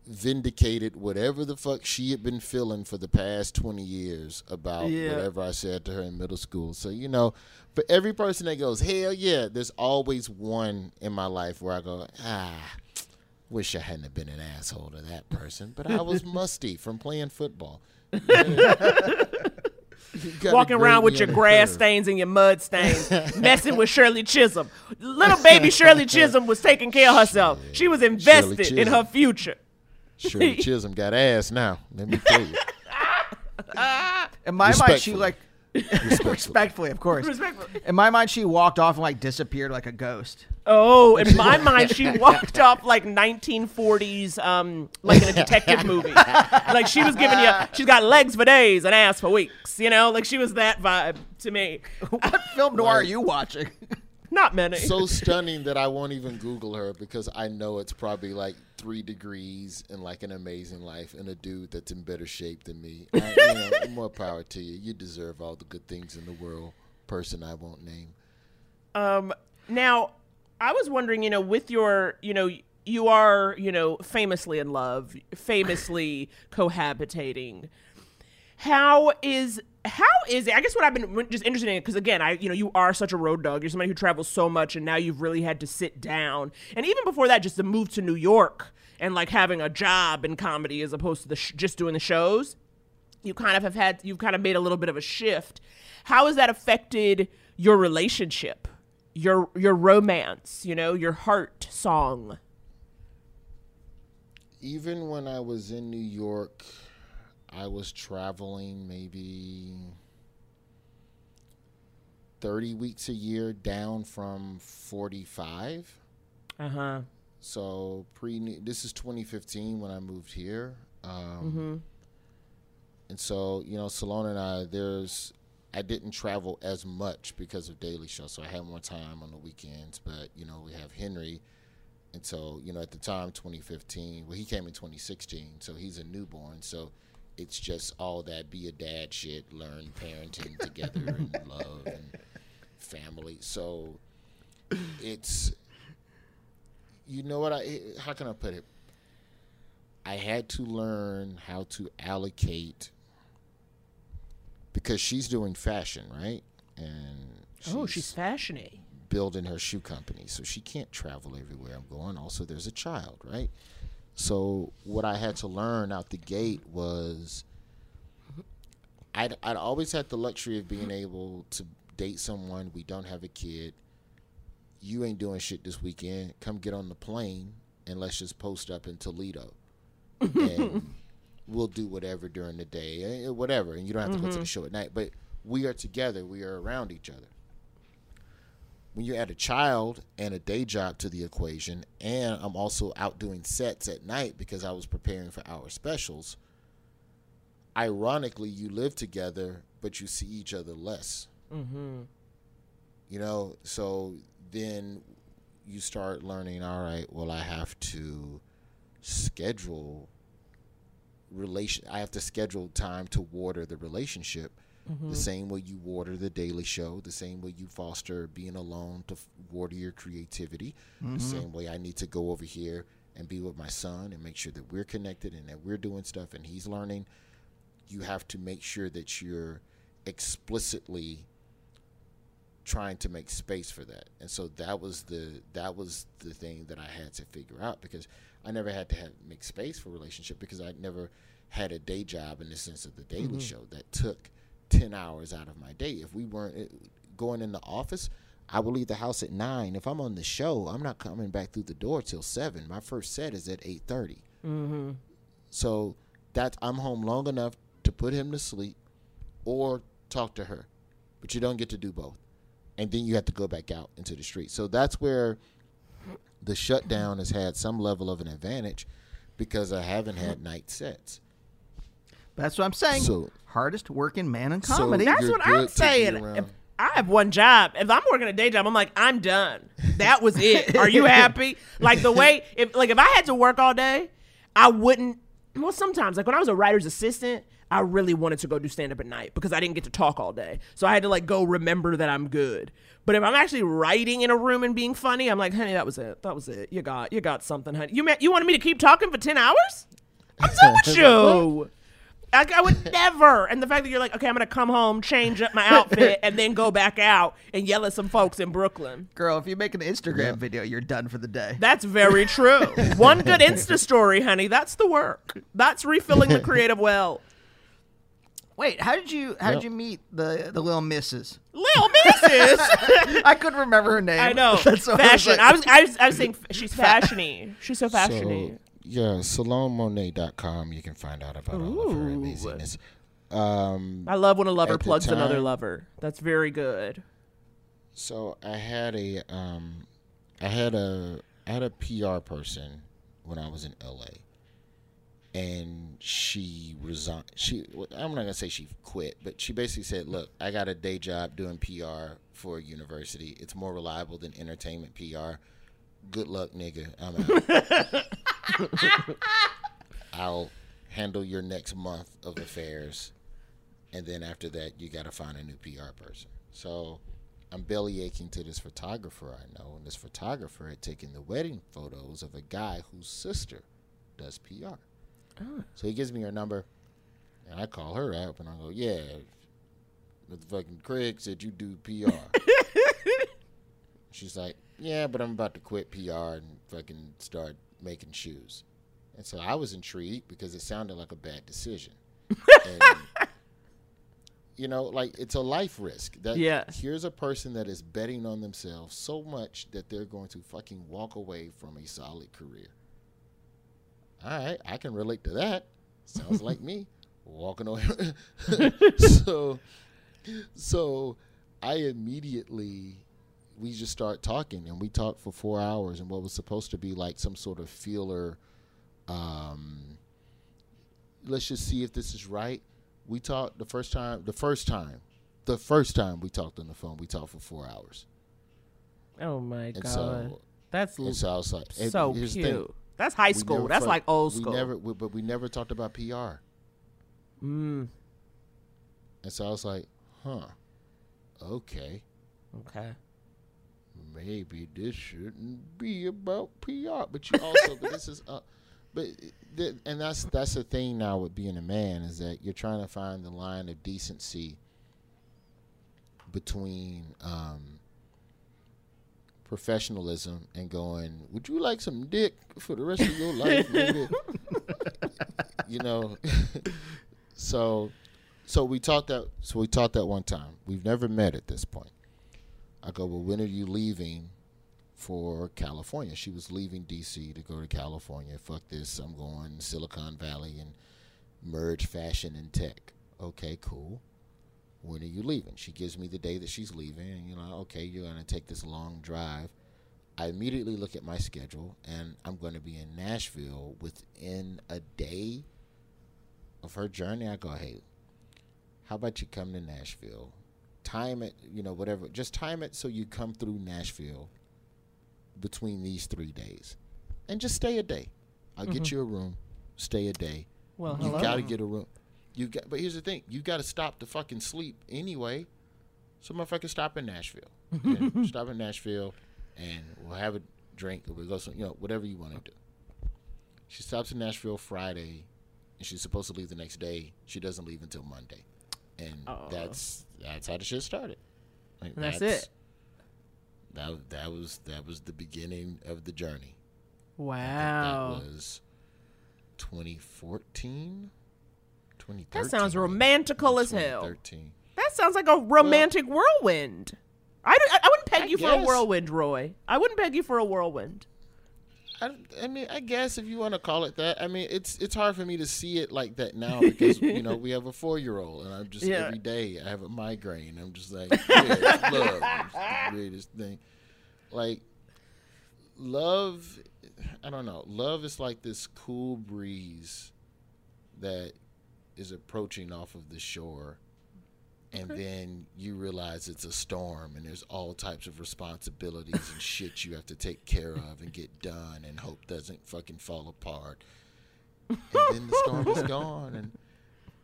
vindicated whatever the fuck she had been feeling for the past 20 years about Yeah. whatever I said to her in middle school. So, you know, for every person that goes, hell yeah, there's always one in my life where I go, ah, wish I hadn't have been an asshole to that person, but I was musty from playing football. Walking around with your grass curve. stains and your mud stains, messing with Shirley Chisholm. Little baby Shirley Chisholm was taking care of herself. She was invested in her future. Shirley Chisholm got ass now. Let me tell you. In my mind, she like Respectfully. respectfully, of course. Respectfully. In my mind, she walked off and like disappeared like a ghost. Oh, in my mind, she walked up like 1940s, um, like in a detective movie. like she was giving you, she's got legs for days and ass for weeks. You know, like she was that vibe to me. What film noir are you watching? Not many. so stunning that I won't even Google her because I know it's probably like three degrees and like an amazing life and a dude that's in better shape than me. I, you know, more power to you. You deserve all the good things in the world. Person I won't name. Um, now, I was wondering, you know, with your, you know, you are, you know, famously in love, famously cohabitating. How is how is it? I guess what I've been just interested in because again, I you know you are such a road dog. You're somebody who travels so much, and now you've really had to sit down. And even before that, just to move to New York and like having a job in comedy as opposed to the sh- just doing the shows you kind of have had you've kind of made a little bit of a shift how has that affected your relationship your your romance you know your heart song Even when I was in New York, I was traveling maybe 30 weeks a year down from 45. uh-huh So pre this is 2015 when I moved here. Um, And so you know, Salone and I, there's I didn't travel as much because of Daily Show, so I had more time on the weekends. But you know, we have Henry, and so you know, at the time, 2015, well, he came in 2016, so he's a newborn. So it's just all that be a dad shit, learn parenting together and love and family. So it's you know what I how can I put it? I had to learn how to allocate because she's doing fashion, right? And oh she's fashiony building her shoe company, so she can't travel everywhere I'm going. Also, there's a child, right? So what I had to learn out the gate was I'd I'd always had the luxury of being able to date someone. We don't have a kid. You ain't doing shit this weekend. Come get on the plane and let's just post up in Toledo, and we'll do whatever during the day, eh, whatever. And you don't have to go to the show at night. But we are together. We are around each other when you add a child and a day job to the equation, and I'm also out doing sets at night because I was preparing for our specials, ironically, you live together, but you see each other less. Mm-hmm. You know, so then you start learning. All right, well, I have to schedule relation. I have to schedule time to water the relationship. The mm-hmm. same way you water the Daily Show, the same way you foster being alone to f- water your creativity, the mm-hmm. same way I need to go over here and be with my son and make sure that we're connected and that we're doing stuff and he's learning. You have to make sure that you're explicitly trying to make space for that. And so that was the that was the thing that I had to figure out because I never had to have make space for relationship because I never had a day job in the sense of the Daily Show that took 10 hours out of my day. If we weren't uh, going in the office, I would leave the house at 9. If I'm on the show, I'm not coming back through the door till 7. My first set is at 8:30. Mm-hmm. So that I'm home long enough to put him to sleep or talk to her. But you don't get to do both. And then you have to go back out into the street. So that's where the shutdown has had some level of an advantage because I haven't had night sets. That's what I'm saying. So- Hardest working man in So comedy. That's what I'm saying. If I have one job. If I'm working a day job, I'm like, I'm done. That was it. Are you happy? Like the way, if like if I had to work all day, I wouldn't. Well, sometimes like when I was a writer's assistant, I really wanted to go do stand up at night because I didn't get to talk all day. So I had to like go remember that I'm good. But if I'm actually writing in a room and being funny, I'm like, honey, that was it. That was it. You got, you got something, honey. You meant you wanted me to keep talking for ten hours? I'm done with you. I, I would never. And the fact that you're like, okay, I'm gonna come home, change up my outfit, and then go back out and yell at some folks in Brooklyn. Girl, if you make an Instagram video, you're done for the day. That's very true. One good Insta story, honey. That's the work. That's refilling the creative well. Wait, how did you how did Yep. you meet the the little missus? Lil Missus. I couldn't remember her name. I know. That's what Fashion. I I was was, I was, I was saying she's fashiony. She's so fashiony. So, yeah, SaloneMonet.com. You can find out about all of her Ooh. amazingness. Um, I love when a lover At the plugs another time- lover. That's very good. So I had a um, I had a I had a PR person when I was in LA, and she resigned. She I'm not gonna say she quit, but she basically said, "Look, I got a day job doing PR for a university. It's more reliable than entertainment PR. Good luck, nigga. I'm out. I'll handle your next month of affairs." and then after that you got to find a new PR person. So I'm belly aching to this photographer I know, and this photographer had taken the wedding photos of a guy whose sister does PR. Ah. So he gives me her number, and I call her up, and I go, "Yeah, fucking Craig said you do PR." She's like, "Yeah, but I'm about to quit PR and fucking start making shoes." And so I was intrigued because it sounded like a bad decision. and, you know, like it's a life risk. That Yeah. here's a person that is betting on themselves so much that they're going to fucking walk away from a solid career. All right, I can relate to that. Sounds like me walking away. so, so I immediately we just start talking, and we talked for four hours, and what was supposed to be like some sort of feeler. Um, let's just see if this is right. We talked the first time. The first time, the first time we talked on the phone, we talked for four hours. Oh my And god. so- That's And so I was like, so cute. That's high school. That's like old we school. never, we, but we never talked about PR. mm, And so I was like, huh, okay, okay. maybe this shouldn't be about PR. But you also, but this is, uh, but th- and that's that's the thing now with being a man is that you're trying to find the line of decency between um, professionalism and going, would you like some dick for the rest of your life? You know, so so we talked that so we talked that one time. We've never met at this point. I go, well, when are you leaving for California? She was leaving D.C. to go to California. Fuck this, I'm going Silicon Valley and merge fashion and tech. Okay, cool. When are you leaving? She gives me the day that she's leaving, and you know, okay, you're gonna take this long drive. I immediately look at my schedule, and I'm going to be in Nashville within a day of her journey. I go, hey, how about you come to Nashville? Time it, you know, whatever. Just time it so you come through Nashville between these three days, and just stay a day. I'll get mm-hmm. you a room. Stay a day. Well, you got to get a room. You got, but here's the thing: you got to stop to fucking sleep anyway. So, motherfucker, stop in Nashville. Stop in Nashville, and we'll have a drink. Or we'll go, some, you know, whatever you want to do. She stops in Nashville Friday, and she's supposed to leave the next day. She doesn't leave until Monday, and that's that's how the shit started. Like, And that's it. That that was that was the beginning of the journey. Wow. That was 2014, 2013. That sounds romantical as hell. 2013. That sounds like a romantic whirlwind. I, I, I wouldn't peg I you for a whirlwind, Roy. I wouldn't peg you for a whirlwind. I, I mean, I guess if you want to call it that. I mean, it's it's hard for me to see it like that now because you know we have a four year old and I'm just Yeah. every day I have a migraine. I'm just like, yeah, love, it's the greatest thing. Like love, I don't know. Love is like this cool breeze that is approaching off of the shore. And then you realize it's a storm, and there's all types of responsibilities and shit you have to take care of and get done, and hope doesn't fucking fall apart. And then the storm is gone, and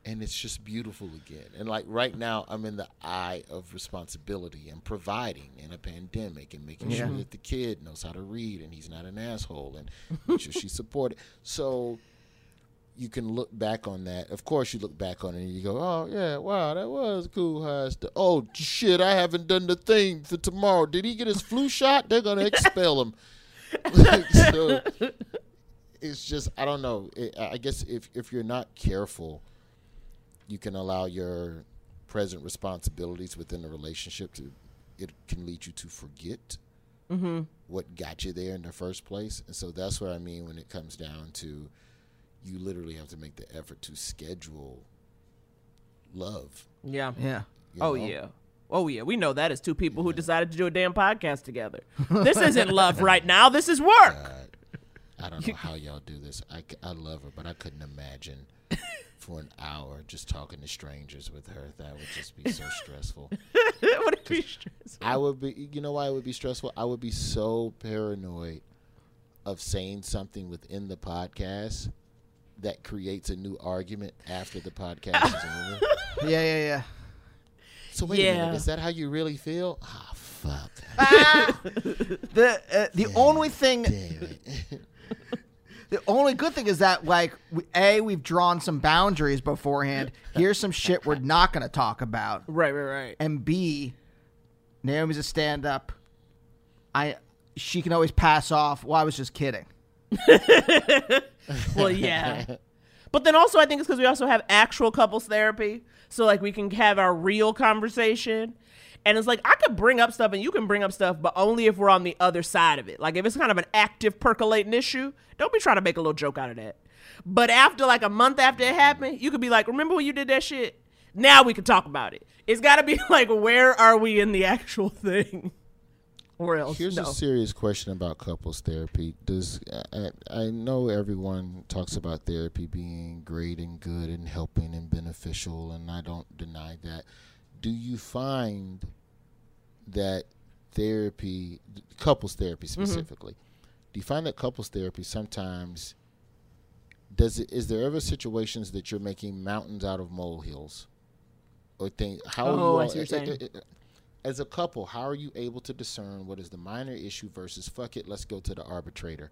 and it's just beautiful again. And like right now, I'm in the eye of responsibility and providing in a pandemic and making sure that the kid knows how to read and he's not an asshole and make sure she's supported. So you can look back on that. Of course, you look back on it and you go, "Oh yeah, wow, that was cool." How oh shit, I haven't done the thing for tomorrow. Did he get his flu shot? They're gonna expel him. so it's just I don't know. It, I guess if if you're not careful, you can allow your present responsibilities within the relationship to it can lead you to forget mm-hmm. what got you there in the first place. And so that's what I mean when it comes down to you literally have to make the effort to schedule love. Yeah. Yeah. you Oh know? yeah. Oh yeah. We know that as two people who decided to do a damn podcast together. This isn't love right now. This is work. I don't know how y'all do this. I, I love her, but I couldn't imagine for an hour just talking to strangers with her. That would just be so stressful. Would it be stressful? I would be, you know why it would be stressful? I would be so paranoid of saying something within the podcast that creates a new argument after the podcast is over. Yeah, yeah, yeah. So wait a minute, is that how you really feel? Ah, fuck. The uh, the only thing, Damn it. the only good thing is that like a we've drawn some boundaries beforehand. Here's some shit we're not going to talk about. Right, right, right. And B, Naomi's a stand up. I she can always pass off. Well, I was just kidding. Well, yeah. But then also, I think it's because we also have actual couples therapy. So, like, we can have our real conversation. And it's like, I could bring up stuff and you can bring up stuff, but only if we're on the other side of it. Like, if it's kind of an active percolating issue, don't be trying to make a little joke out of that. But after, like, a month after it happened, you could be like, remember when you did that shit? Now we can talk about it. It's got to be like, where are we in the actual thing? Or else, Here's no. a serious question about couples therapy. Does I, I know everyone talks about therapy being great and good and helping and beneficial, and I don't deny that. Do you find that therapy, couples therapy mm-hmm. specifically, do you find that couples therapy sometimes does it? Is there ever situations that you're making mountains out of molehills, or think how? Oh, you I all- see what you're eh, eh, saying. Eh, as a couple, how are you able to discern what is the minor issue versus fuck it, let's go to the arbitrator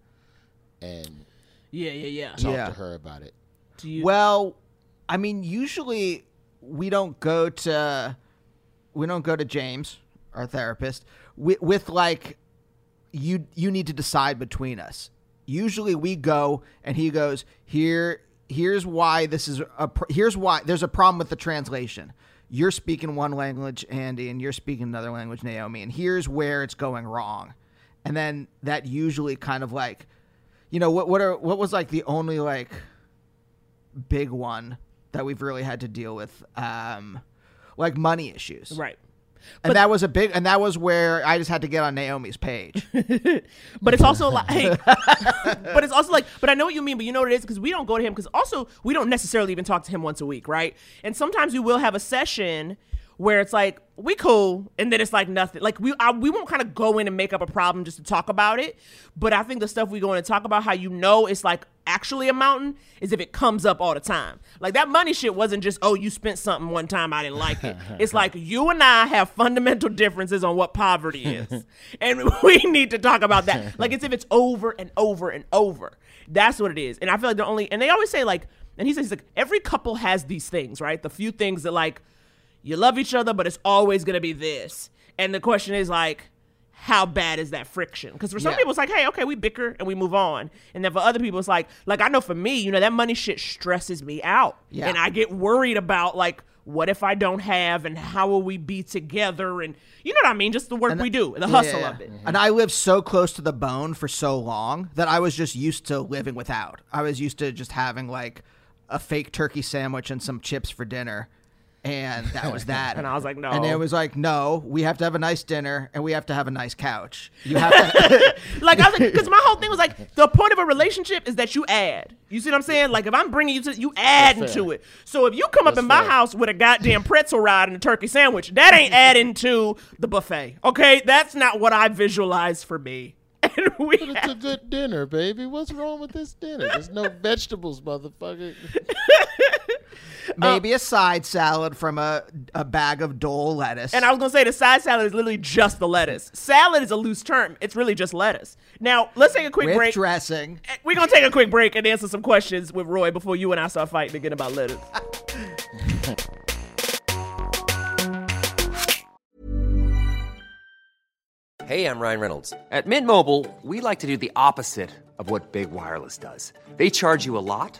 and yeah, yeah, yeah. talk Yeah. to her about it? Do you, Well, I mean, usually we don't go to we don't go to James, our therapist, with, with like you you need to decide between us. Usually we go and he goes here. Here's why this is a. pr- Here's why there's a problem with the translation. You're speaking one language, Andy, and you're speaking another language, Naomi, and here's where it's going wrong. And then that usually kind of like, you know, what what are what was like the only like big one that we've really had to deal with um like money issues right. And that was a big and that was where i just had to get on naomi's page But it's also like, but it's also like, but I know what you mean. But you know what it is because we don't go to him because also we don't necessarily even talk to him once a week, right? And sometimes we will have a session where it's like we cool and then it's like nothing. Like we I, we won't kind of go in and make up a problem just to talk about it but i think the stuff we go in and talk about how you know it's like actually a mountain is if it comes up all the time. Like that money shit wasn't just oh you spent something one time i didn't like it. It's like you and i have fundamental differences on what poverty is and we need to talk about that. Like it's if it's over and over and over. That's what it is. And i feel like the only and they always say like and he says he's like every couple has these things right? The few things that like you love each other, but it's always gonna be this. And the question is like, how bad is that friction? Because for some Yeah. people, it's like, hey, okay, we bicker and we move on. And then for other people, it's like, like I know for me, you know, that money shit stresses me out, Yeah. and I get worried about like, what if I don't have, and how will we be together, and you know what I mean, just the work we do, the hustle Yeah. of it. And I lived so close to the bone for so long that I was just used to living without. I was used to just having like a fake turkey sandwich and some chips for dinner. And that was that. And I was like, no. And it was like, no, we have to have a nice dinner and we have to have a nice couch. You have to. like I was like, because my whole thing was like, the point of a relationship is that you add. You see what I'm saying? Like if I'm bringing you to, you add That's into it. So if you come up That's in my house with a goddamn pretzel rod and a turkey sandwich, that ain't adding to the buffet. Okay, that's not what I visualize for me. And we But it's a good dinner, baby. What's wrong with this dinner? There's no vegetables, motherfucker. Uh, maybe a side salad from a, a bag of Dole lettuce. And I was gonna say the side salad is literally just the lettuce. Salad is a loose term. It's really just lettuce. Now let's take a quick with break. dressing. Eh, We're gonna take a quick break and answer some questions with Roy before you and I start fighting again about lettuce. Hey, I'm Ryan Reynolds. At Mint Mobile, we like to do the opposite of what Big Wireless does. They charge you a lot,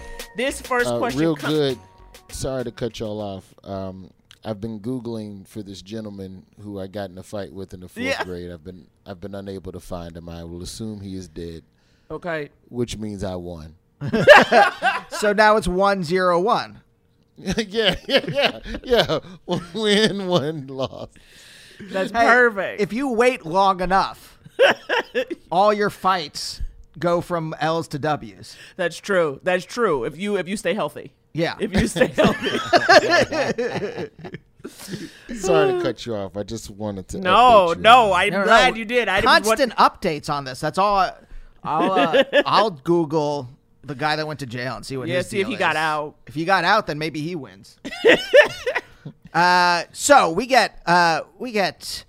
This first Uh, question real com- good. Sorry to cut y'all off. Um, I've been googling for this gentleman who I got in a fight with in the fourth Yeah. grade. I've been I've been unable to find him. I will assume he is dead, Okay. which means I won. So now it's 101. yeah, yeah, yeah, yeah. Win, one loss. That's Hey, perfect. If you wait long enough, all your fights go from L's to W's. That's true. That's true. If you if you stay healthy. Yeah. If you stay healthy. Sorry to cut you off. I just wanted to. no, no. I'm No, no, glad no. you did. I didn't want- Constant updates on this. That's all. I, I'll uh, I'll Google the guy that went to jail and see what Yeah, his see if deal he got out. If he got out, then maybe he wins. uh, so we get uh, we get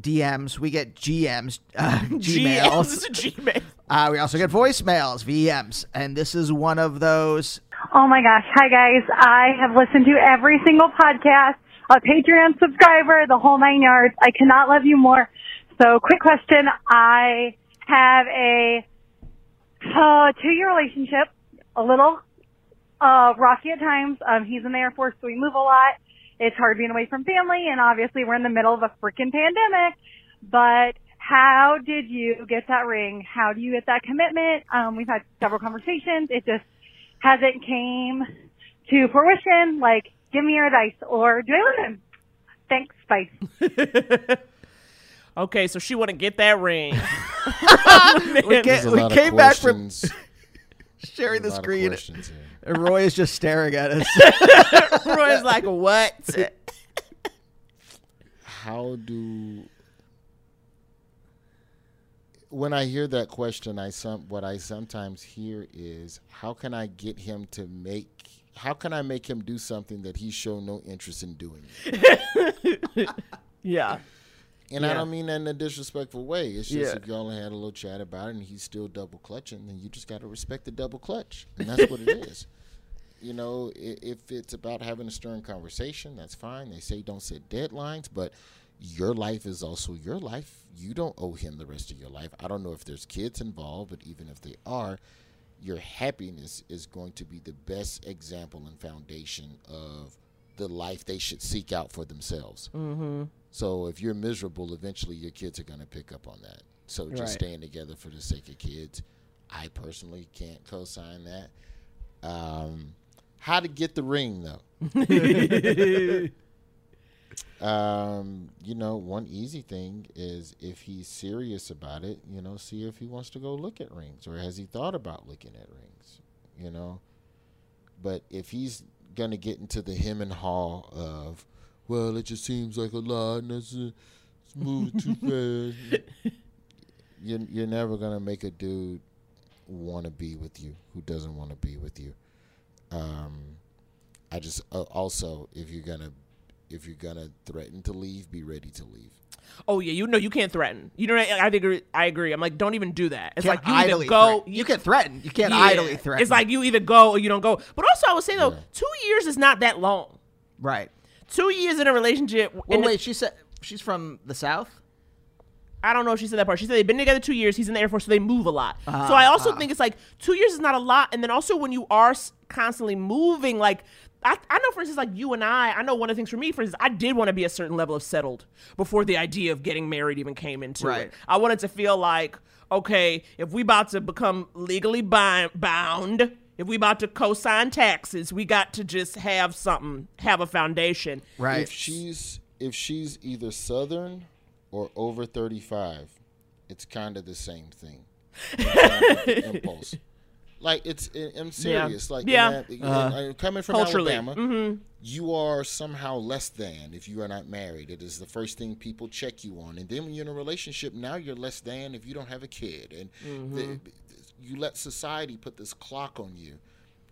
DMs, we get GMs, uh, Gmails. This is Gmail. Uh, we also get voicemails, VMs, and this is one of those. Oh my gosh. Hi guys. I have listened to every single podcast, a Patreon subscriber, the whole nine yards. I cannot love you more. So quick question. I have a uh, two year relationship, a little uh, rocky at times. Um, he's in the Air Force, so we move a lot. It's hard being away from family, and obviously we're in the middle of a freaking pandemic. But how did you get that ring? How do you get that commitment? Um, we've had several conversations. It just hasn't came to fruition. Like, give me your advice, or do I listen? Thanks. Bye. Okay, so she wouldn't get that ring. We, There's ca- a we came back from sharing the There's a lot of screen, and Roy is just staring at us. Roy's like, what? How do when I hear that question, I some what I sometimes hear is how can I get him to make how can I make him do something that he show no interest in doing? yeah. And I don't mean that in a disrespectful way. It's just Yeah. if y'all had a little chat about it and he's still double clutching, then you just got to respect the double clutch, and that's what it is. You know, if it's about having a stern conversation, that's fine. They say don't set deadlines, but your life is also your life. You don't owe him the rest of your life. I don't know if there's kids involved, but even if they are, your happiness is going to be the best example and foundation of the life they should seek out for themselves. Mm-hmm. So if you're miserable, eventually your kids are going to pick up on that. So just Right. staying together for the sake of kids, I personally can't co-sign that. Um, how to get the ring though? um, you know, one easy thing is if he's serious about it, you know, see if he wants to go look at rings or has he thought about looking at rings, you know. But if he's gonna get into the him and haw of, well, it just seems like a lot and it's, uh, it's moving too fast. You're, you're never gonna make a dude want to be with you who doesn't want to be with you. Um, I just uh, also if you're gonna if you're gonna threaten to leave, be ready to leave. Oh yeah, you know you can't threaten. You know I think I agree. I'm like, don't even do that. It's Can't like you either go. threaten. You can threaten. You can't Yeah. idly threaten. It's like you either go or you don't go. But also, I would say though, two years is not that long. right. Two years in a relationship. Well, wait. She said she's from the south. I don't know if she said that part. She said they've been together two years. He's in the Air Force, so they move a lot. Ah, so I also think it's like two years is not a lot. And then also when you are constantly moving, like I, I know, for instance, like you and I, I know one of the things for me, for instance, I did want to be a certain level of settled before the idea of getting married even came into Right. it. I wanted to feel like, okay, if we about to become legally bind, bound, if we about to co-sign taxes, we got to just have something, have a foundation. Right. If she's if she's either southern or over 35, it's kind of the same thing. In terms of the impulse. Like it's I- I'm serious. Like Yeah. that- in- Uh-huh. uh, coming from Culturally. Alabama, Mm-hmm. you are somehow less than if you are not married. It is the first thing people check you on, and then when you're in a relationship, now you're less than if you don't have a kid, and Mm-hmm. the, you let society put this clock on you.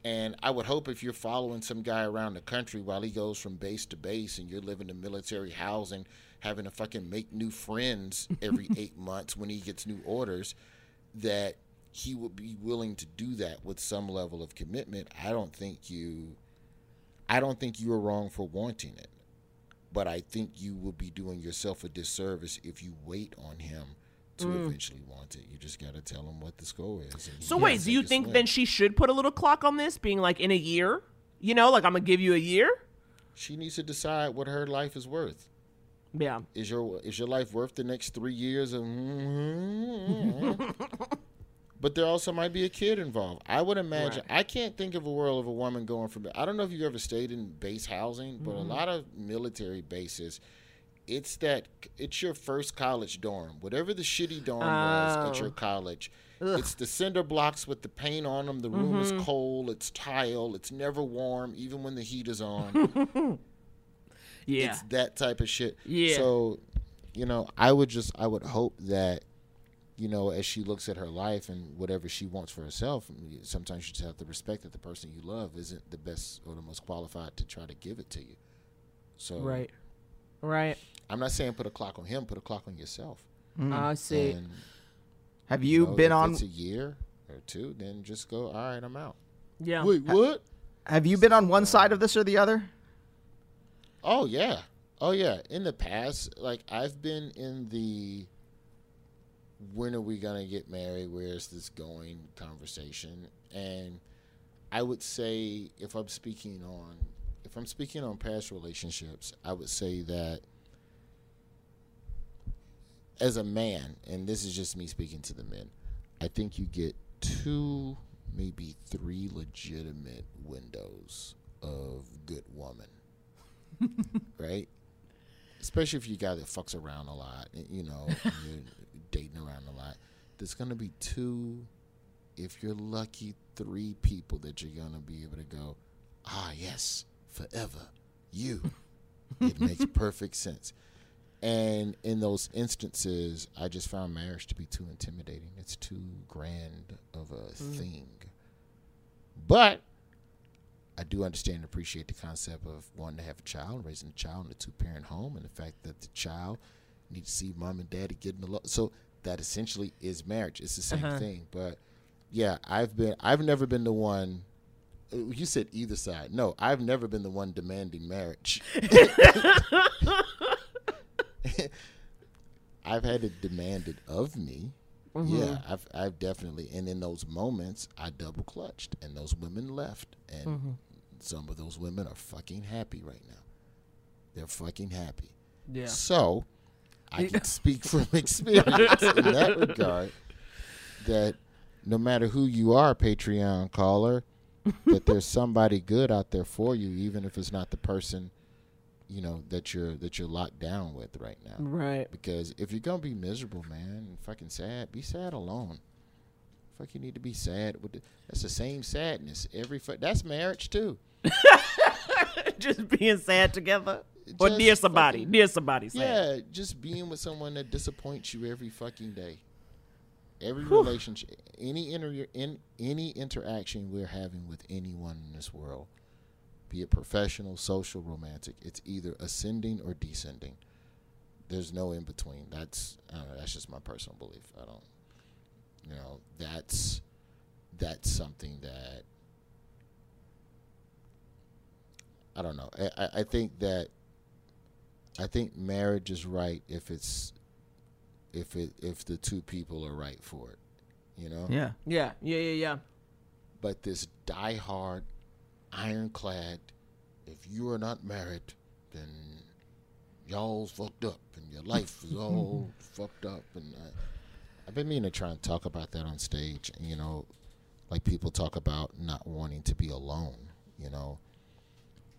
And I would hope if you're following some guy around the country while he goes from base to base, and you're living in military housing, having to fucking make new friends every eight months when he gets new orders, that he would be willing to do that with some level of commitment. I don't think you I don't think you are wrong for wanting it. But I think you will be doing yourself a disservice if you wait on him to mm. eventually want it. You just got to tell him what the score is. So wait, do you think then she should put a little clock on this, being like in a year? You know, like I'm gonna give you a year. she needs to decide what her life is worth? Yeah. Is your is your life worth the next three years of? Mm-hmm, mm-hmm, mm-hmm? but there also might be a kid involved. I would imagine. I can't think of a world of a woman going from. I don't know if you ever stayed in base housing, but a mm-hmm. lot of military bases. It's that it's your first college dorm. Whatever the shitty dorm was at your oh. college, it's the cinder blocks with the paint on them. The room is mm-hmm. cold. It's tile. It's never warm, even when the heat is on. Yeah. It's that type of shit. Yeah. So, you know, I would just I would hope that you know, as she looks at her life and whatever she wants for herself, sometimes you just have to respect that the person you love isn't the best or the most qualified to try to give it to you. So Right. Right. I'm not saying put a clock on him, put a clock on yourself. Mm. I see. And, Have you know, been if on? It's a year or two, then just go. All right, I'm out. Yeah. Wait, what? Have you been on one uh, side of this or the other? Oh yeah. Oh yeah. In the past, like I've been in the when are we gonna get married? Where's this going conversation? And I would say if I'm speaking on if I'm speaking on past relationships, I would say that as a man, and this is just me speaking to the men, I think you get two, maybe three legitimate windows of good woman right? Especially if you guy that fucks around a lot, you know, dating around a lot. There's gonna be two, if you're lucky, three people that you're gonna be able to go, ah, yes, forever, you. it makes perfect sense. And in those instances, I just found marriage to be too intimidating. It's too grand of a thing. But I do understand and appreciate the concept of wanting to have a child, raising a child in a two parent home, and the fact that the child needs to see mom and daddy getting along. So that essentially is marriage. It's the same Uh-huh. thing. But yeah, I've been I've never been the one you said either side. No, I've never been the one demanding marriage. I've had it demanded of me. Yeah, I've I've definitely and in those moments I double clutched and those women left and some of those women are fucking happy right now. They're fucking happy. Yeah. So I can speak from experience in that regard that no matter who you are, Patreon caller, that there's somebody good out there for you, even if it's not the person, you know, that you're that you're locked down with right now. Right. Because if you're gonna be miserable, man, and fucking sad, be sad alone. Fuck, you need to be sad. With the, that's the same sadness. Every fu- that's marriage too. Just being sad together. Or near somebody. fucking- near somebody. Yeah, just being with someone that disappoints you every fucking day. Every relationship, any inter- in any interaction we're having with anyone in this world, be it professional, social, romantic, it's either ascending or descending. There's no in between. That's know, that's just my personal belief. I don't, you know, that's that's something that I don't know. I, I think that I think marriage is right if it's if it if the two people are right for it, you know. Yeah. Yeah. Yeah. Yeah. Yeah. But this diehard, ironclad, if you are not married, then y'all's fucked up and your life is all fucked up. And I, I've been meaning to try and talk about that on stage. You know, like people talk about not wanting to be alone. You know,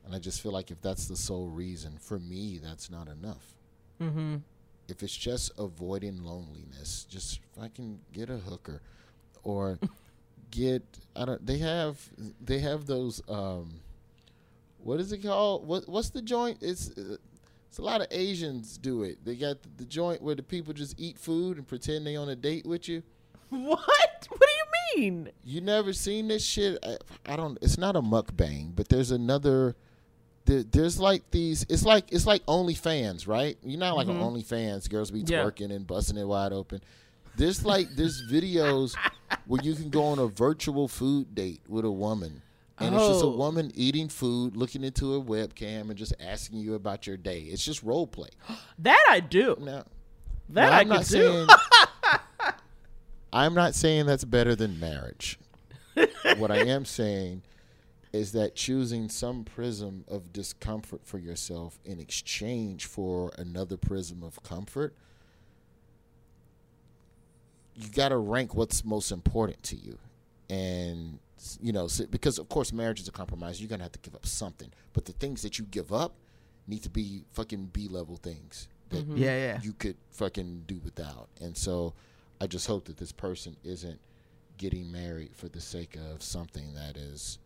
and I just feel like if that's the sole reason, for me, that's not enough. Mm-hmm. If it's just avoiding loneliness, just if I can get a hooker, or get I don't. They have they have those. um What is it called? What what's the joint? It's uh, it's a lot of Asians do it. They got the, the joint where the people just eat food and pretend they on a date with you. What? What do you mean? You never seen this shit? I, I don't. It's not a mukbang, but there's another. There, there's like these. It's like it's like OnlyFans, right? You're not like on mm-hmm. OnlyFans, girls be Yeah. twerking and busting it wide open. There's like there's videos where you can go on a virtual food date with a woman, and it's just a Oh. woman eating food, looking into a webcam, and just asking you about your day. It's just role play. That I do. Now, That now, I I'm could not do. saying. I'm not saying that's better than marriage. what I am saying is that choosing some prism of discomfort for yourself in exchange for another prism of comfort, you got to rank what's most important to you. And, you know, so, because of course marriage is a compromise, you're going to have to give up something. But the things that you give up need to be fucking B level things that mm-hmm. Yeah, yeah. you could fucking do without. And so I just hope that this person isn't getting married for the sake of something that is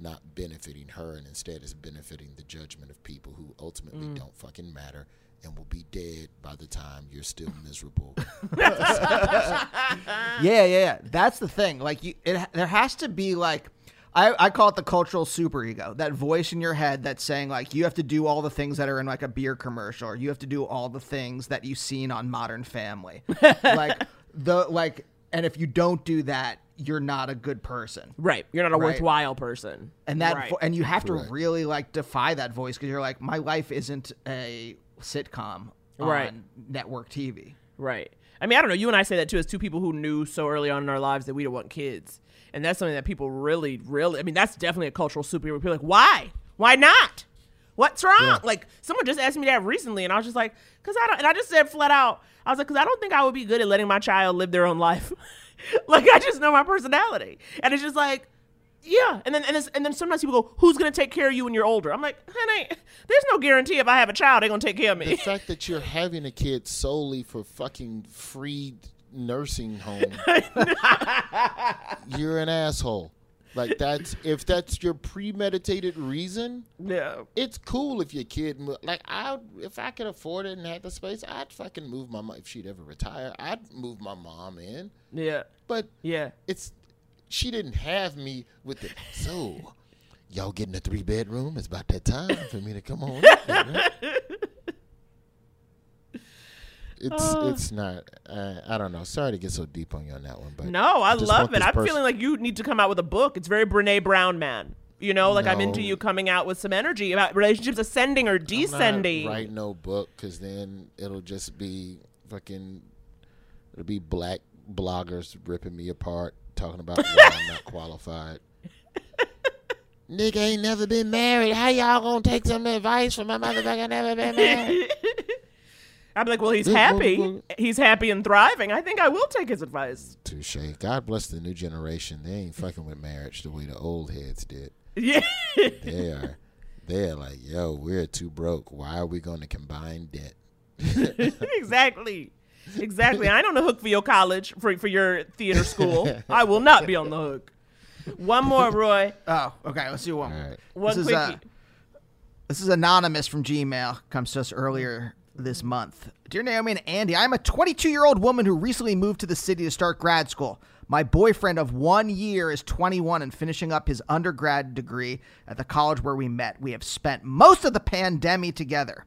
not benefiting her and instead is benefiting the judgment of people who ultimately Mm. don't fucking matter and will be dead by the time you're still miserable. yeah, yeah, yeah. That's the thing. Like, you, it, there has to be like, I, I call it the cultural superego. That voice in your head that's saying like, you have to do all the things that are in like a beer commercial, or you have to do all the things that you've seen on Modern Family. like the like, and if you don't do that, you're not a good person. Right. You're not a Right. worthwhile person. And that, Right. vo- and you have to Correct. really like defy that voice because you're like, my life isn't a sitcom on Right. network TV. Right. I mean, I don't know. You and I say that too as two people who knew so early on in our lives that we don't want kids. And that's something that people really, really, I mean, that's definitely a cultural superego. People are like, why? Why not? What's wrong? Like, someone just asked me that recently, and I was just like, because I don't, and I just said flat out, I was like, because I don't think I would be good at letting my child live their own life. like, I just know my personality. And it's just like, yeah. And then, and, and then sometimes people go, who's going to take care of you when you're older? I'm like, honey, there's no guarantee if I have a child, they're going to take care of me. the fact that you're having a kid solely for fucking free nursing home, you're an asshole. Like that's if that's your premeditated reason, yeah. it's cool if your kid mo- like I if I could afford it and had the space, I'd fucking move my mom if she'd ever retire. I'd move my mom in, Yeah. but Yeah. it's she didn't have me with it. so. Y'all getting a three bedroom? It's about that time for me to come on. here, right? It's it's not. Uh, I don't know. Sorry to get so deep on you on that one, but No, I just love it. I'm person- feeling like you need to come out with a book. It's very Brene Brown, man. You know, like I'm into you coming out with some energy about relationships ascending or descending. Write no book because then it'll just be fucking. It'll be black bloggers ripping me apart, talking about why I'm not qualified. Nigga ain't never been married. How y'all gonna take some advice from my motherfucker never been married? I'm like, well, he's happy. He's happy and thriving. I think I will take his advice. Touche. God bless the new generation. They ain't fucking with marriage the way the old heads did. Yeah. They are. They're like, yo, we're too broke. Why are we going to combine debt? exactly. Exactly. I ain't on the hook for your college, for, for your theater school. I will not be on the hook. One more, Roy. Oh, okay. Let's do one. All right. One This is, uh, quickie. This is anonymous from Gmail. Comes to us earlier this month. Dear Naomi and Andy, I'm a 22 year old woman who recently moved to the city to start grad school. My boyfriend of one year is 21 and finishing up his undergrad degree at the college where we met. We have spent most of the pandemic together.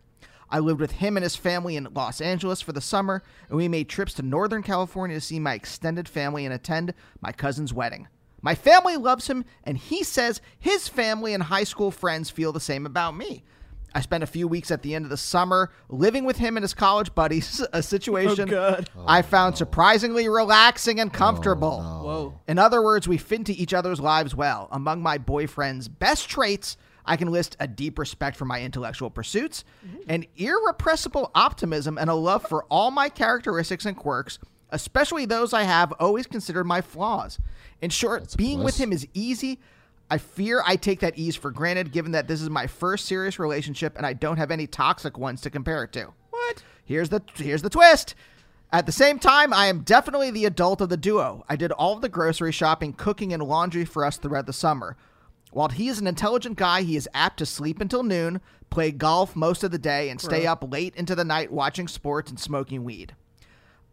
I lived with him and his family in Los Angeles for the summer, and we made trips to Northern California to see my extended family and attend my cousin's wedding. My family loves him, and he says his family and high school friends feel the same about me. I spent a few weeks at the end of the summer living with him and his college buddies, a situation oh, God. I found surprisingly relaxing and comfortable. Oh, Whoa. In other words, we fit into each other's lives well. Among my boyfriend's best traits, I can list a deep respect for my intellectual pursuits, mm-hmm. an irrepressible optimism, and a love for all my characteristics and quirks, especially those I have always considered my flaws. In short, a being with him is easy. I fear I take that ease for granted given that this is my first serious relationship and I don't have any toxic ones to compare it to. What? Here's the here's the twist. At the same time, I am definitely the adult of the duo. I did all of the grocery shopping, cooking, and laundry for us throughout the summer. While he is an intelligent guy, he is apt to sleep until noon, play golf most of the day, and stay up late into the night watching sports and smoking weed.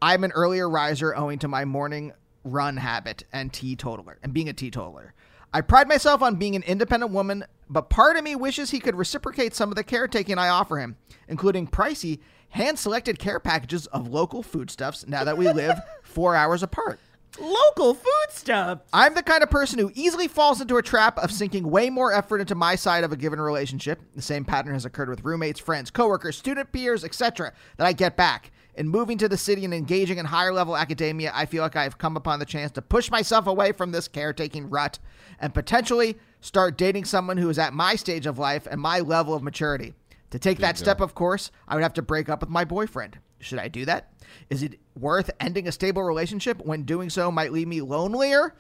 I'm an earlier riser owing to my morning run habit and teetotaler and being a teetotaler. I pride myself on being an independent woman, but part of me wishes he could reciprocate some of the caretaking I offer him, including pricey, hand selected care packages of local foodstuffs now that we live four hours apart. Local food stuff. I'm the kind of person who easily falls into a trap of sinking way more effort into my side of a given relationship. The same pattern has occurred with roommates, friends, coworkers, student peers, etc. that I get back. In moving to the city and engaging in higher level academia, I feel like I have come upon the chance to push myself away from this caretaking rut and potentially start dating someone who is at my stage of life and my level of maturity. To take that step, of course, I would have to break up with my boyfriend. Should I do that? Is it worth ending a stable relationship when doing so might leave me lonelier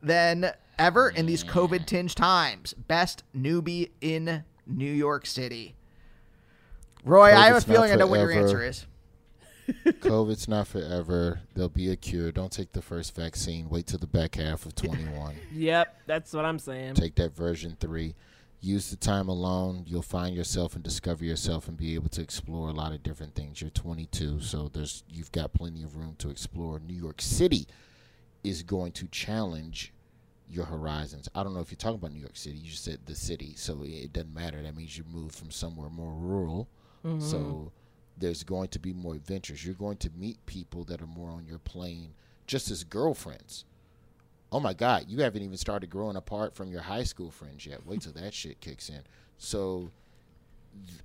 than ever in these COVID tinged times? Best newbie in New York City. Roy, I have a feeling I know what your answer is. COVID's not forever. There'll be a cure. Don't take the first vaccine. Wait till the back half of 21. Yep, that's what I'm saying. take that version 3. Use the time alone. You'll find yourself and discover yourself and be able to explore a lot of different things. You're 22, so there's you've got plenty of room to explore. New York City is going to challenge your horizons. I don't know if you're talking about New York City. You just said the city, so it doesn't matter. That means you moved from somewhere more rural. Mm-hmm. So there's going to be more adventures. You're going to meet people that are more on your plane, just as girlfriends. Oh my God, you haven't even started growing apart from your high school friends yet. Wait till that shit kicks in. So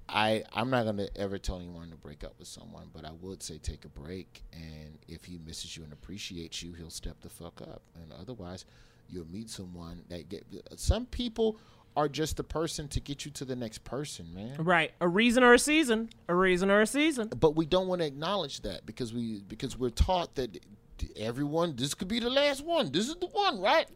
I I'm not gonna ever tell anyone to break up with someone, but I would say take a break, and if he misses you and appreciates you, he'll step the fuck up, and otherwise, you'll meet someone that get. Some people are just the person to get you to the next person, man. Right. A reason or a season. A reason or a season. But we don't want to acknowledge that because we because we're taught that everyone this could be the last one. This is the one, right?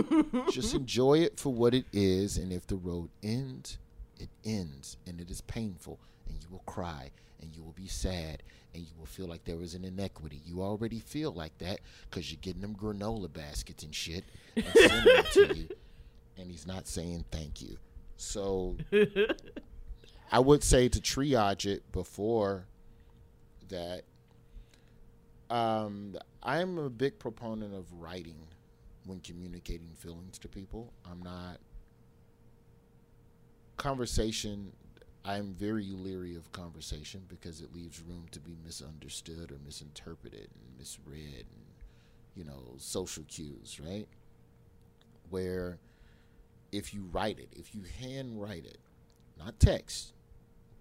just enjoy it for what it is, and if the road ends, it ends, and it is painful, and you will cry, and you will be sad, and you will feel like there is an inequity. You already feel like that because you're getting them granola baskets and shit and sending them to you, and he's not saying thank you. So I would say to triage it before that. Um, I'm a big proponent of writing when communicating feelings to people. I'm not conversation. I'm very leery of conversation because it leaves room to be misunderstood or misinterpreted and misread, and you know, social cues, right? Where if you write it, if you hand write it, not text,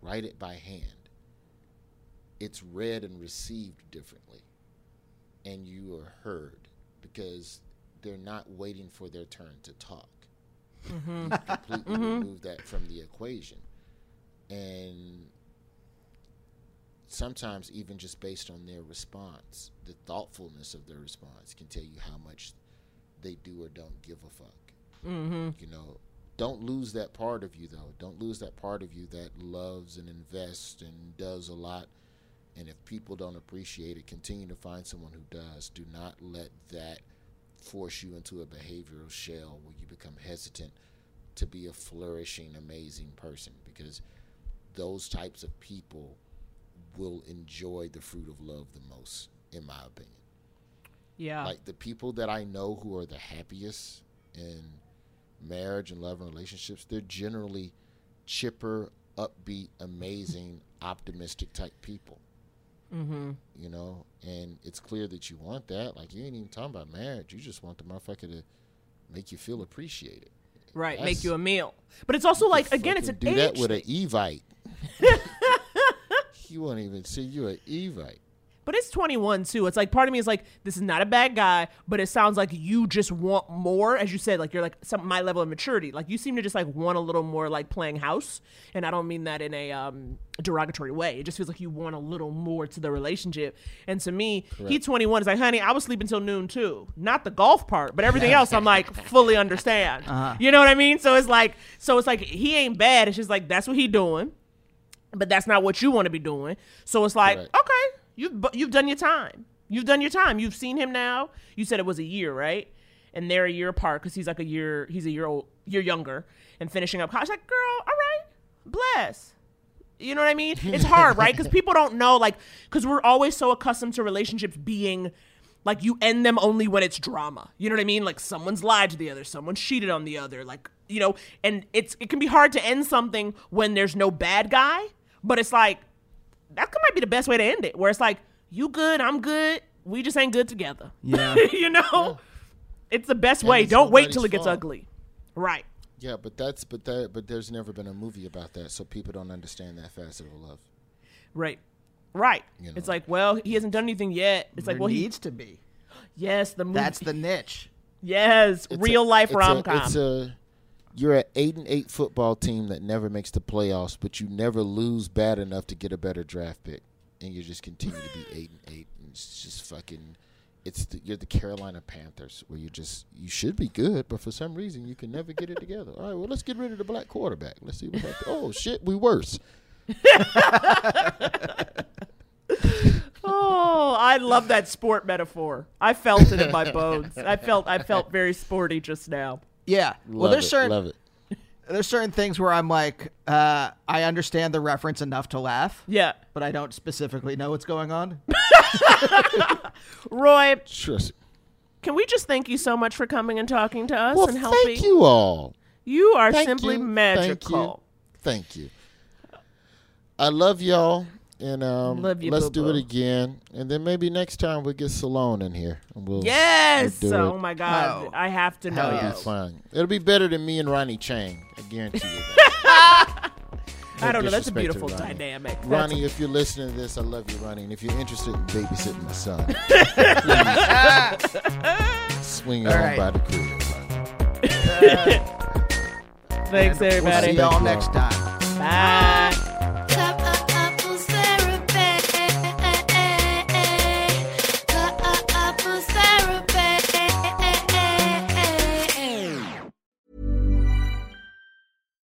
write it by hand, it's read and received differently. And you are heard because they're not waiting for their turn to talk. Mm-hmm. You completely mm-hmm. remove that from the equation. And sometimes, even just based on their response, the thoughtfulness of their response can tell you how much they do or don't give a fuck. Mm-hmm. You know, don't lose that part of you though. Don't lose that part of you that loves and invests and does a lot. And if people don't appreciate it, continue to find someone who does. Do not let that force you into a behavioral shell where you become hesitant to be a flourishing, amazing person because those types of people will enjoy the fruit of love the most, in my opinion. Yeah. Like the people that I know who are the happiest in marriage and love and relationships, they're generally chipper, upbeat, amazing, optimistic type people. mm-hmm. You know, and it's clear that you want that. Like you ain't even talking about marriage. You just want the motherfucker to make you feel appreciated. Right. That's- Make you a meal. But it's also like again, it's an do that with an Evite. you won't even see you an Evite. But it's 21 too. It's like part of me is like, this is not a bad guy, but it sounds like you just want more, as you said, like you're like some my level of maturity. Like you seem to just like want a little more like playing house, and I don't mean that in a um derogatory way. It just feels like you want a little more to the relationship. And to me, he 21 is like, honey, I was sleeping till noon too. Not the golf part, but everything else, I'm like fully understand. You know what I mean? So it's like, so it's like he ain't bad. It's just like that's what he doing but that's not what you want to be doing. So it's like, Correct. okay, you've you've done your time. You've done your time. You've seen him now. You said it was a year, right? And they're a year apart because he's like a year. He's a year old, year younger, and finishing up college. Like, girl, all right, bless. You know what I mean? It's hard, right? Because people don't know, like, because we're always so accustomed to relationships being like you end them only when it's drama. You know what I mean? Like someone's lied to the other, someone's cheated on the other, like you know, and it's it can be hard to end something when there's no bad guy, but it's like that might be the best way to end it, where it's like you good, I'm good, we just ain't good together. Yeah. you know, it's the best And way. Don't wait till it gets fault. ugly, right? Yeah, but that's but that but there's never been a movie about that, so people don't understand that facet of love. Right. Right. You It's like, well, he hasn't done anything yet. It's like, There well, he needs to be. yes, the movie. That's the niche. yes, It's real a- life it's rom com. It's a you're an eight and eight football team that never makes the playoffs, but you never lose bad enough to get a better draft pick, and you just continue to be eight and eight, and it's just fucking. It's the, you're the Carolina Panthers, where you just you should be good, but for some reason you can never get it together. All right, well let's get rid of the black quarterback. Let's see what happens. Oh shit, we worse. Oh I love that sport metaphor. I felt it in my bones. I felt I felt very sporty just now. Yeah. well, there's it, certain love it. there's certain things where I'm like, uh, I understand the reference enough to laugh, Yeah. but I don't specifically know what's going on. Roy, Trust. can we just thank you so much for coming and talking to us Well, and helping? thank you all. You are Thank simply you. magical. Thank you. Thank you. I love y'all, and um, Love you, let's do boo-boo. it again, and then maybe next time we'll get Salone in here, and we'll Yes. we'll Oh it. my God. Oh. I have to know. Hell It'll yes. be fun. It'll be better than me and Ronny Chieng. I guarantee you that. I don't know. That's a beautiful Ronnie. dynamic. That's Ronnie, if you're listening to this, I love you, Ronnie. And if you're interested in babysitting my son, swing on right. by the crib. Ronnie. Thanks, And everybody. We'll see y'all next time. Bye. Cup